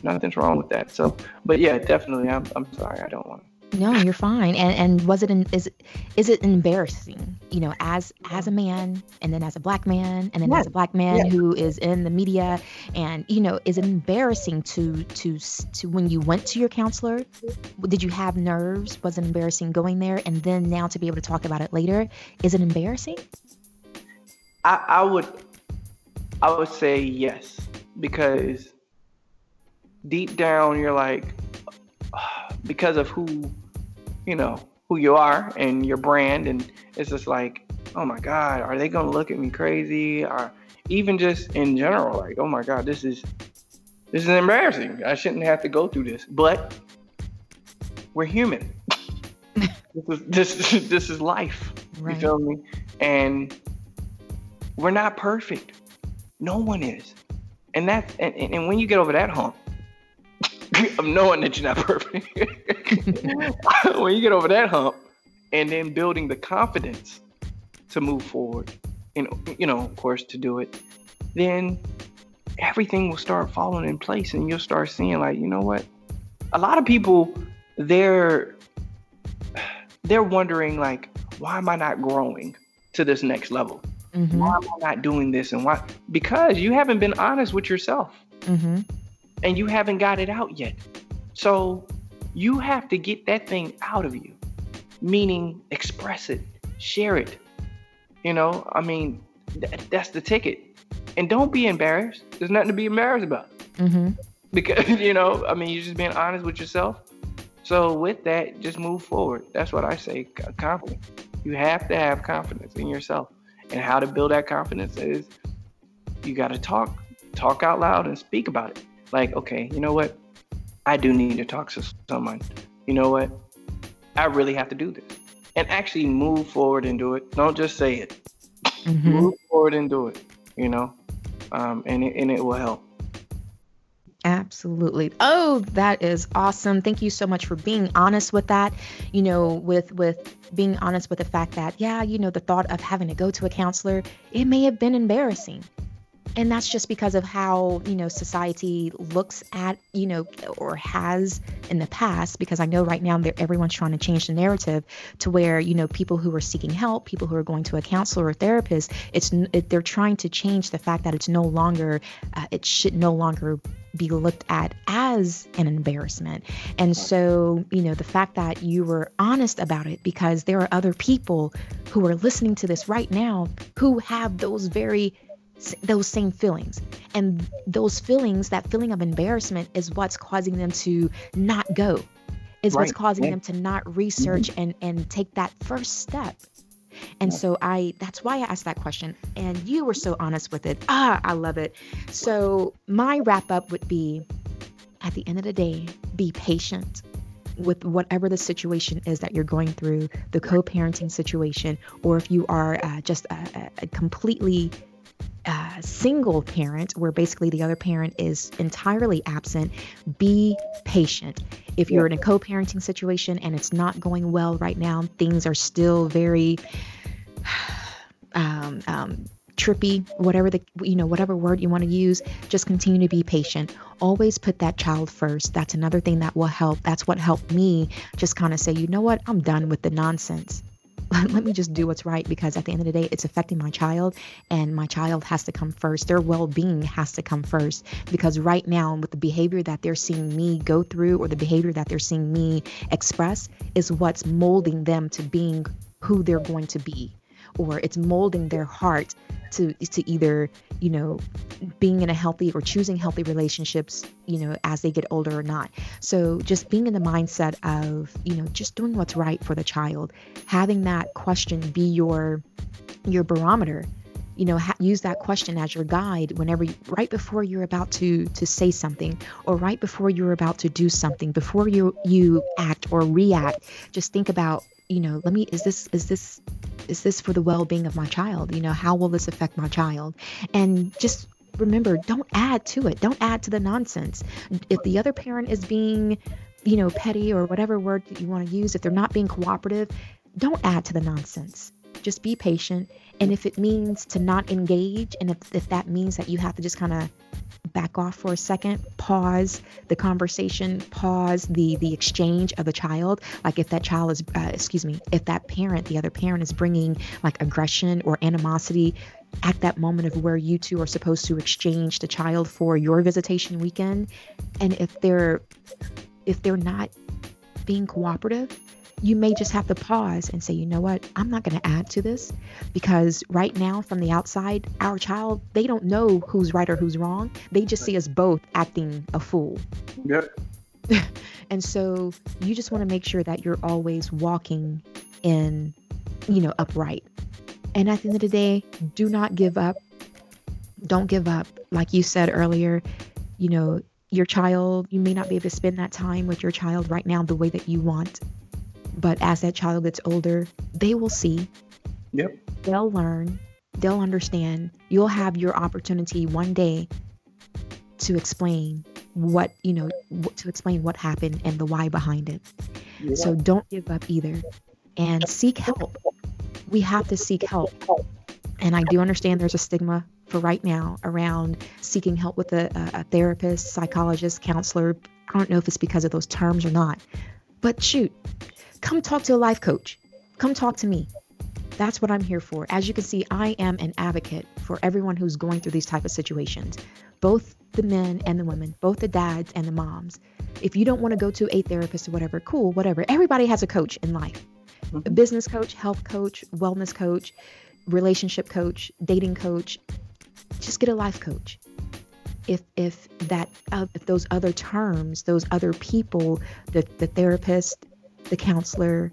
Nothing's wrong with that. So, but yeah, definitely. I'm, I'm sorry. I don't want to. No, you're fine. And and was it in, is is it embarrassing? You know, as as a man, and then as a black man, and then yes. as a black man yes. who is in the media, and you know, is it embarrassing to to to when you went to your counselor? Did you have nerves? Was it embarrassing going there, and then now to be able to talk about it later? Is it embarrassing? I, I would I would say yes because deep down you're like because of who you know who you are and your brand. And it's just like oh my god are they gonna look at me crazy? Or even just in general like oh my god this is this is embarrassing. I shouldn't have to go through this. But we're human. This is this, is this is life. Right. you feel me? And we're not perfect. No one is. And that's and, and when you get over that hump of knowing that you're not perfect. when you get over that hump, and then building the confidence to move forward, and you know, of course, to do it, then everything will start falling in place, and you'll start seeing like, you know what? A lot of people, they're they're wondering like, why am I not growing to this next level? Mm-hmm. Why am I not doing this? And why? Because you haven't been honest with yourself. Mm-hmm and you haven't got it out yet. So you have to get that thing out of you, meaning express it, share it. You know, I mean, th- that's the ticket. And don't be embarrassed. There's nothing to be embarrassed about. Mm-hmm. Because, you know, I mean, you're just being honest with yourself. So with that, just move forward. That's what I say. Confidence. You have to have confidence in yourself. And how to build that confidence is you got to talk, talk out loud and speak about it like, okay, you know what? I do need to talk to someone. You know what? I really have to do this. And actually move forward and do it. Don't just say it. Mm-hmm. Move forward and do it, you know? Um, and, it, and it will help. Absolutely. Oh, that is awesome. Thank you so much for being honest with that. You know, with with being honest with the fact that yeah, you know, the thought of having to go to a counselor, it may have been embarrassing and that's just because of how you know society looks at you know or has in the past because i know right now everyone's trying to change the narrative to where you know people who are seeking help people who are going to a counselor or therapist it's it, they're trying to change the fact that it's no longer uh, it should no longer be looked at as an embarrassment. And so, you know, the fact that you were honest about it because there are other people who are listening to this right now who have those very those same feelings. And those feelings, that feeling of embarrassment, is what's causing them to not go, is right. what's causing them to not research mm-hmm. and, and take that first step. And so I that's why I asked that question. And you were so honest with it. Ah, I love it. So my wrap up would be at the end of the day, be patient with whatever the situation is that you're going through, the co parenting situation, or if you are uh, just a, a completely uh, single parent, where basically the other parent is entirely absent, be patient. If you're in a co parenting situation and it's not going well right now, things are still very um, um, trippy, whatever the you know whatever word you want to use, just continue to be patient. Always put that child first. That's another thing that will help. That's what helped me just kind of say, you know what, I'm done with the nonsense. let me just do what's right because at the end of the day, it's affecting my child, and my child has to come first. Their well being has to come first because right now, with the behavior that they're seeing me go through or the behavior that they're seeing me express, is what's molding them to being who they're going to be or it's molding their heart to to either you know being in a healthy or choosing healthy relationships you know as they get older or not. So just being in the mindset of you know just doing what's right for the child having that question be your your barometer. You know ha- use that question as your guide whenever you, right before you're about to to say something or right before you're about to do something before you you act or react just think about you know let me is this is this is this for the well-being of my child? You know how will this affect my child? And just remember don't add to it. Don't add to the nonsense. If the other parent is being you know petty or whatever word that you want to use if they're not being cooperative don't add to the nonsense. Just be patient. And if it means to not engage and if, if that means that you have to just kind of back off for a second, pause the conversation, pause the the exchange of the child. Like if that child is, uh, excuse me, if that parent, the other parent is bringing like aggression or animosity at that moment of where you two are supposed to exchange the child for your visitation weekend, and if they're if they're not being cooperative, you may just have to pause and say, you know what, I'm not going to add to this because right now, from the outside, our child, they don't know who's right or who's wrong. They just see us both acting a fool. Yep. and so you just want to make sure that you're always walking in, you know, upright. And at the end of the day, do not give up. Don't give up. Like you said earlier, you know, your child, you may not be able to spend that time with your child right now the way that you want but as that child gets older, they will see. Yep. They'll learn. They'll understand. You'll have your opportunity one day to explain what, you know, to explain what happened and the why behind it. Yeah. So don't give up either and seek help. We have to seek help. And I do understand there's a stigma for right now around seeking help with a, a, therapist, psychologist, counselor. I don't know if it's because of those terms or not. But shoot, come talk to a life coach. Come talk to me. That's what I'm here for. As you can see, I am an advocate for everyone who's going through these type of situations, both the men and the women, both the dads and the moms. If you don't want to go to a therapist or whatever, cool, whatever. Everybody has a coach in life. Mm-hmm. A business coach, health coach, wellness coach, relationship coach, dating coach. Just get a life coach. If if that uh, if those other terms, those other people, the the therapist, the counselor,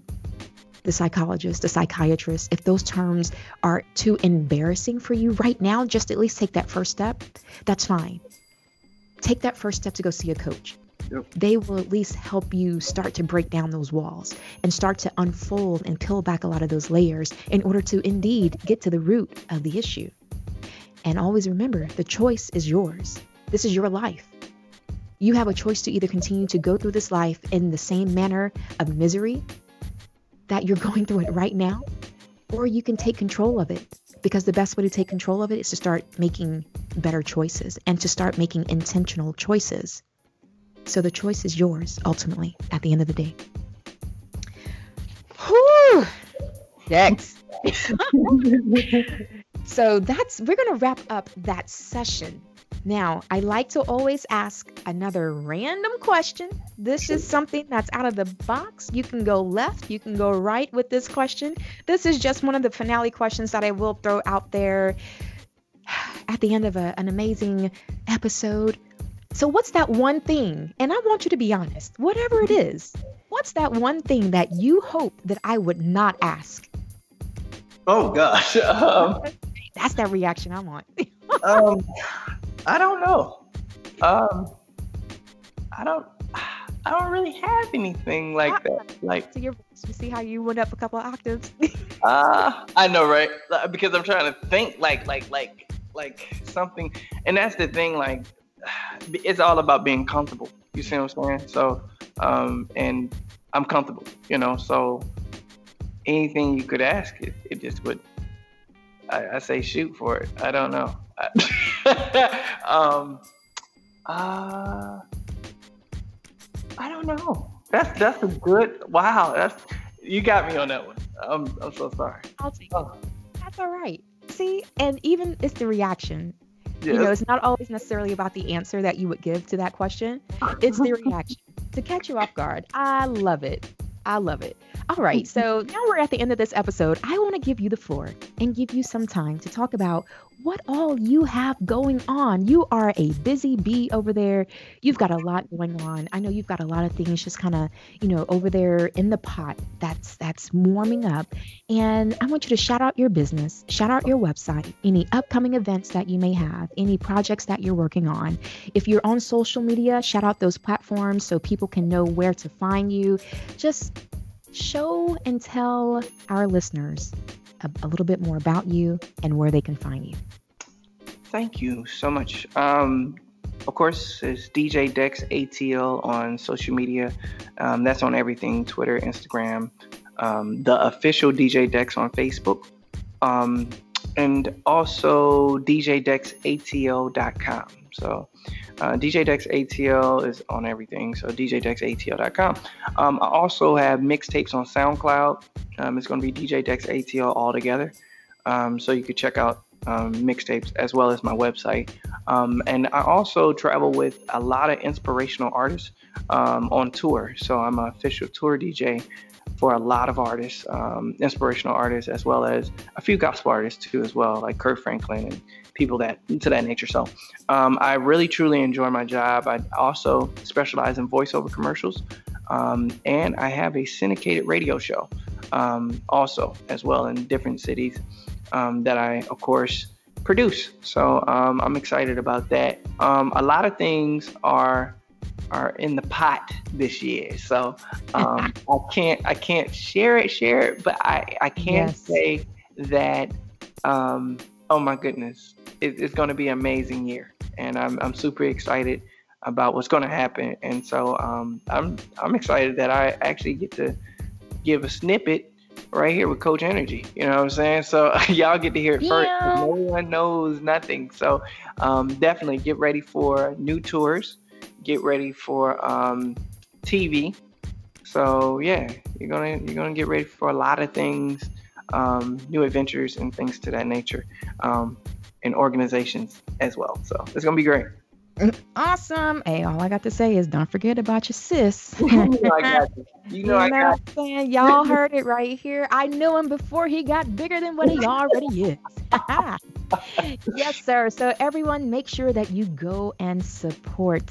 the psychologist, the psychiatrist, if those terms are too embarrassing for you right now, just at least take that first step. That's fine. Take that first step to go see a coach. Yep. They will at least help you start to break down those walls and start to unfold and peel back a lot of those layers in order to indeed get to the root of the issue. And always remember the choice is yours. This is your life. You have a choice to either continue to go through this life in the same manner of misery that you're going through it right now, or you can take control of it. Because the best way to take control of it is to start making better choices and to start making intentional choices. So the choice is yours ultimately at the end of the day. Whew. Next. so that's we're gonna wrap up that session now, I like to always ask another random question. This is something that's out of the box. You can go left, you can go right with this question. This is just one of the finale questions that I will throw out there at the end of a, an amazing episode. So, what's that one thing? And I want you to be honest, whatever it is, what's that one thing that you hope that I would not ask? Oh, gosh. Um, that's that reaction I want. um, I don't know. Um, I don't. I don't really have anything like that. Like, so you you see how you went up a couple of octaves? Ah, uh, I know, right? Because I'm trying to think like, like, like, like something, and that's the thing. Like, it's all about being comfortable. You see what I'm saying? So, um, and I'm comfortable, you know. So, anything you could ask, it, it just would. I, I say shoot for it. I don't know. um, uh, I don't know. That's that's a good. Wow, that's you got me on that one. I'm I'm so sorry. I'll take oh. it. That's all right. See, and even it's the reaction. Yes. You know, it's not always necessarily about the answer that you would give to that question. It's the reaction to catch you off guard. I love it. I love it. All right, mm-hmm. so now we're at the end of this episode. I want to give you the floor and give you some time to talk about what all you have going on. You are a busy bee over there. You've got a lot going on. I know you've got a lot of things just kind of, you know, over there in the pot that's that's warming up. And I want you to shout out your business, shout out your website, any upcoming events that you may have, any projects that you're working on. If you're on social media, shout out those platforms so people can know where to find you. Just show and tell our listeners a, a little bit more about you and where they can find you. Thank you so much. Um, of course, it's DJ Dex ATL on social media. Um, that's on everything Twitter, Instagram, um, the official DJ Dex on Facebook, um, and also DJDexATL.com. So uh, DJ Dex ATL is on everything, so DJDexATL.com. Um, I also have mixtapes on SoundCloud. Um, it's going to be DJ Dex ATL all together. Um, so you could check out um, mixtapes as well as my website. Um, and I also travel with a lot of inspirational artists um, on tour. So I'm an official tour DJ for a lot of artists, um, inspirational artists, as well as a few gospel artists too, as well, like Kirk Franklin and people that to that nature. So um, I really truly enjoy my job. I also specialize in voiceover commercials, um, and I have a syndicated radio show um, also as well in different cities um, that I, of course, produce. So um, I'm excited about that. a lot of things are are in the pot this year. So um, I can't I can't share it, share it, but I I can yes. say that um, oh my goodness, it, it's going to be an amazing year, and I'm I'm super excited about what's going to happen. And so um, I'm I'm excited that I actually get to give a snippet right here with Coach NRGY. You know what I'm saying? So y'all get to hear it yeah. first. No one knows nothing. So um, definitely get ready for new tours get ready for um, TV. So yeah, you're gonna you're gonna get ready for a lot of things, um, new adventures and things to that nature, um, and organizations as well. So it's gonna be great. Awesome. Hey, all I got to say is don't forget about your sis. you know I got you. You know, you know I got you. Saying? Y'all heard it right here. I knew him before he got bigger than what he already is. yes, sir. So everyone make sure that you go and support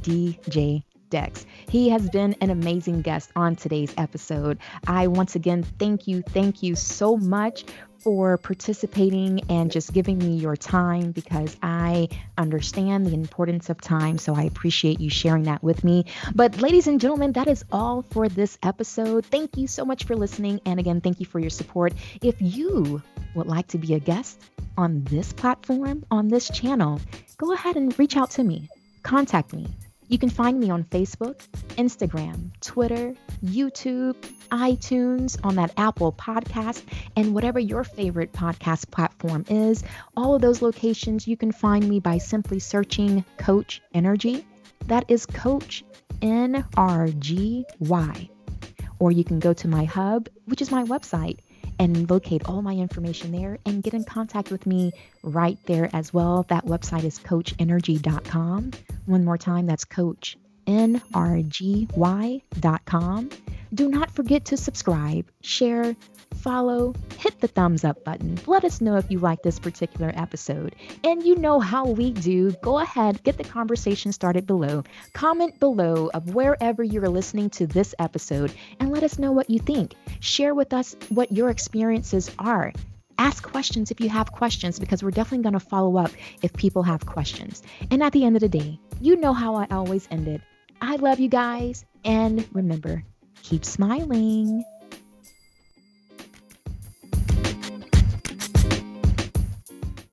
DJ Dex. He has been an amazing guest on today's episode. I once again thank you, thank you so much for participating and just giving me your time because I understand the importance of time. So I appreciate you sharing that with me. But, ladies and gentlemen, that is all for this episode. Thank you so much for listening. And again, thank you for your support. If you would like to be a guest on this platform, on this channel, go ahead and reach out to me. Contact me You can find me on Facebook, Instagram, Twitter, YouTube, iTunes, on that Apple podcast, and whatever your favorite podcast platform is. All of those locations, you can find me by simply searching Coach NRGY. That is Coach N R G Y. Or you can go to my hub, which is my website, and locate all my information there and get in contact with me right there as well. That website is coachnrgy.com. One more time, that's coachnrgy.com. Do not forget to subscribe, share, follow, hit the thumbs up button. Let us know if you like this particular episode. And you know how we do. Go ahead, get the conversation started below. Comment below of wherever you're listening to this episode and let us know what you think. Share with us what your experiences are. Ask questions if you have questions because we're definitely going to follow up if people have questions. And at the end of the day, you know how I always end it. I love you guys. And remember, keep smiling.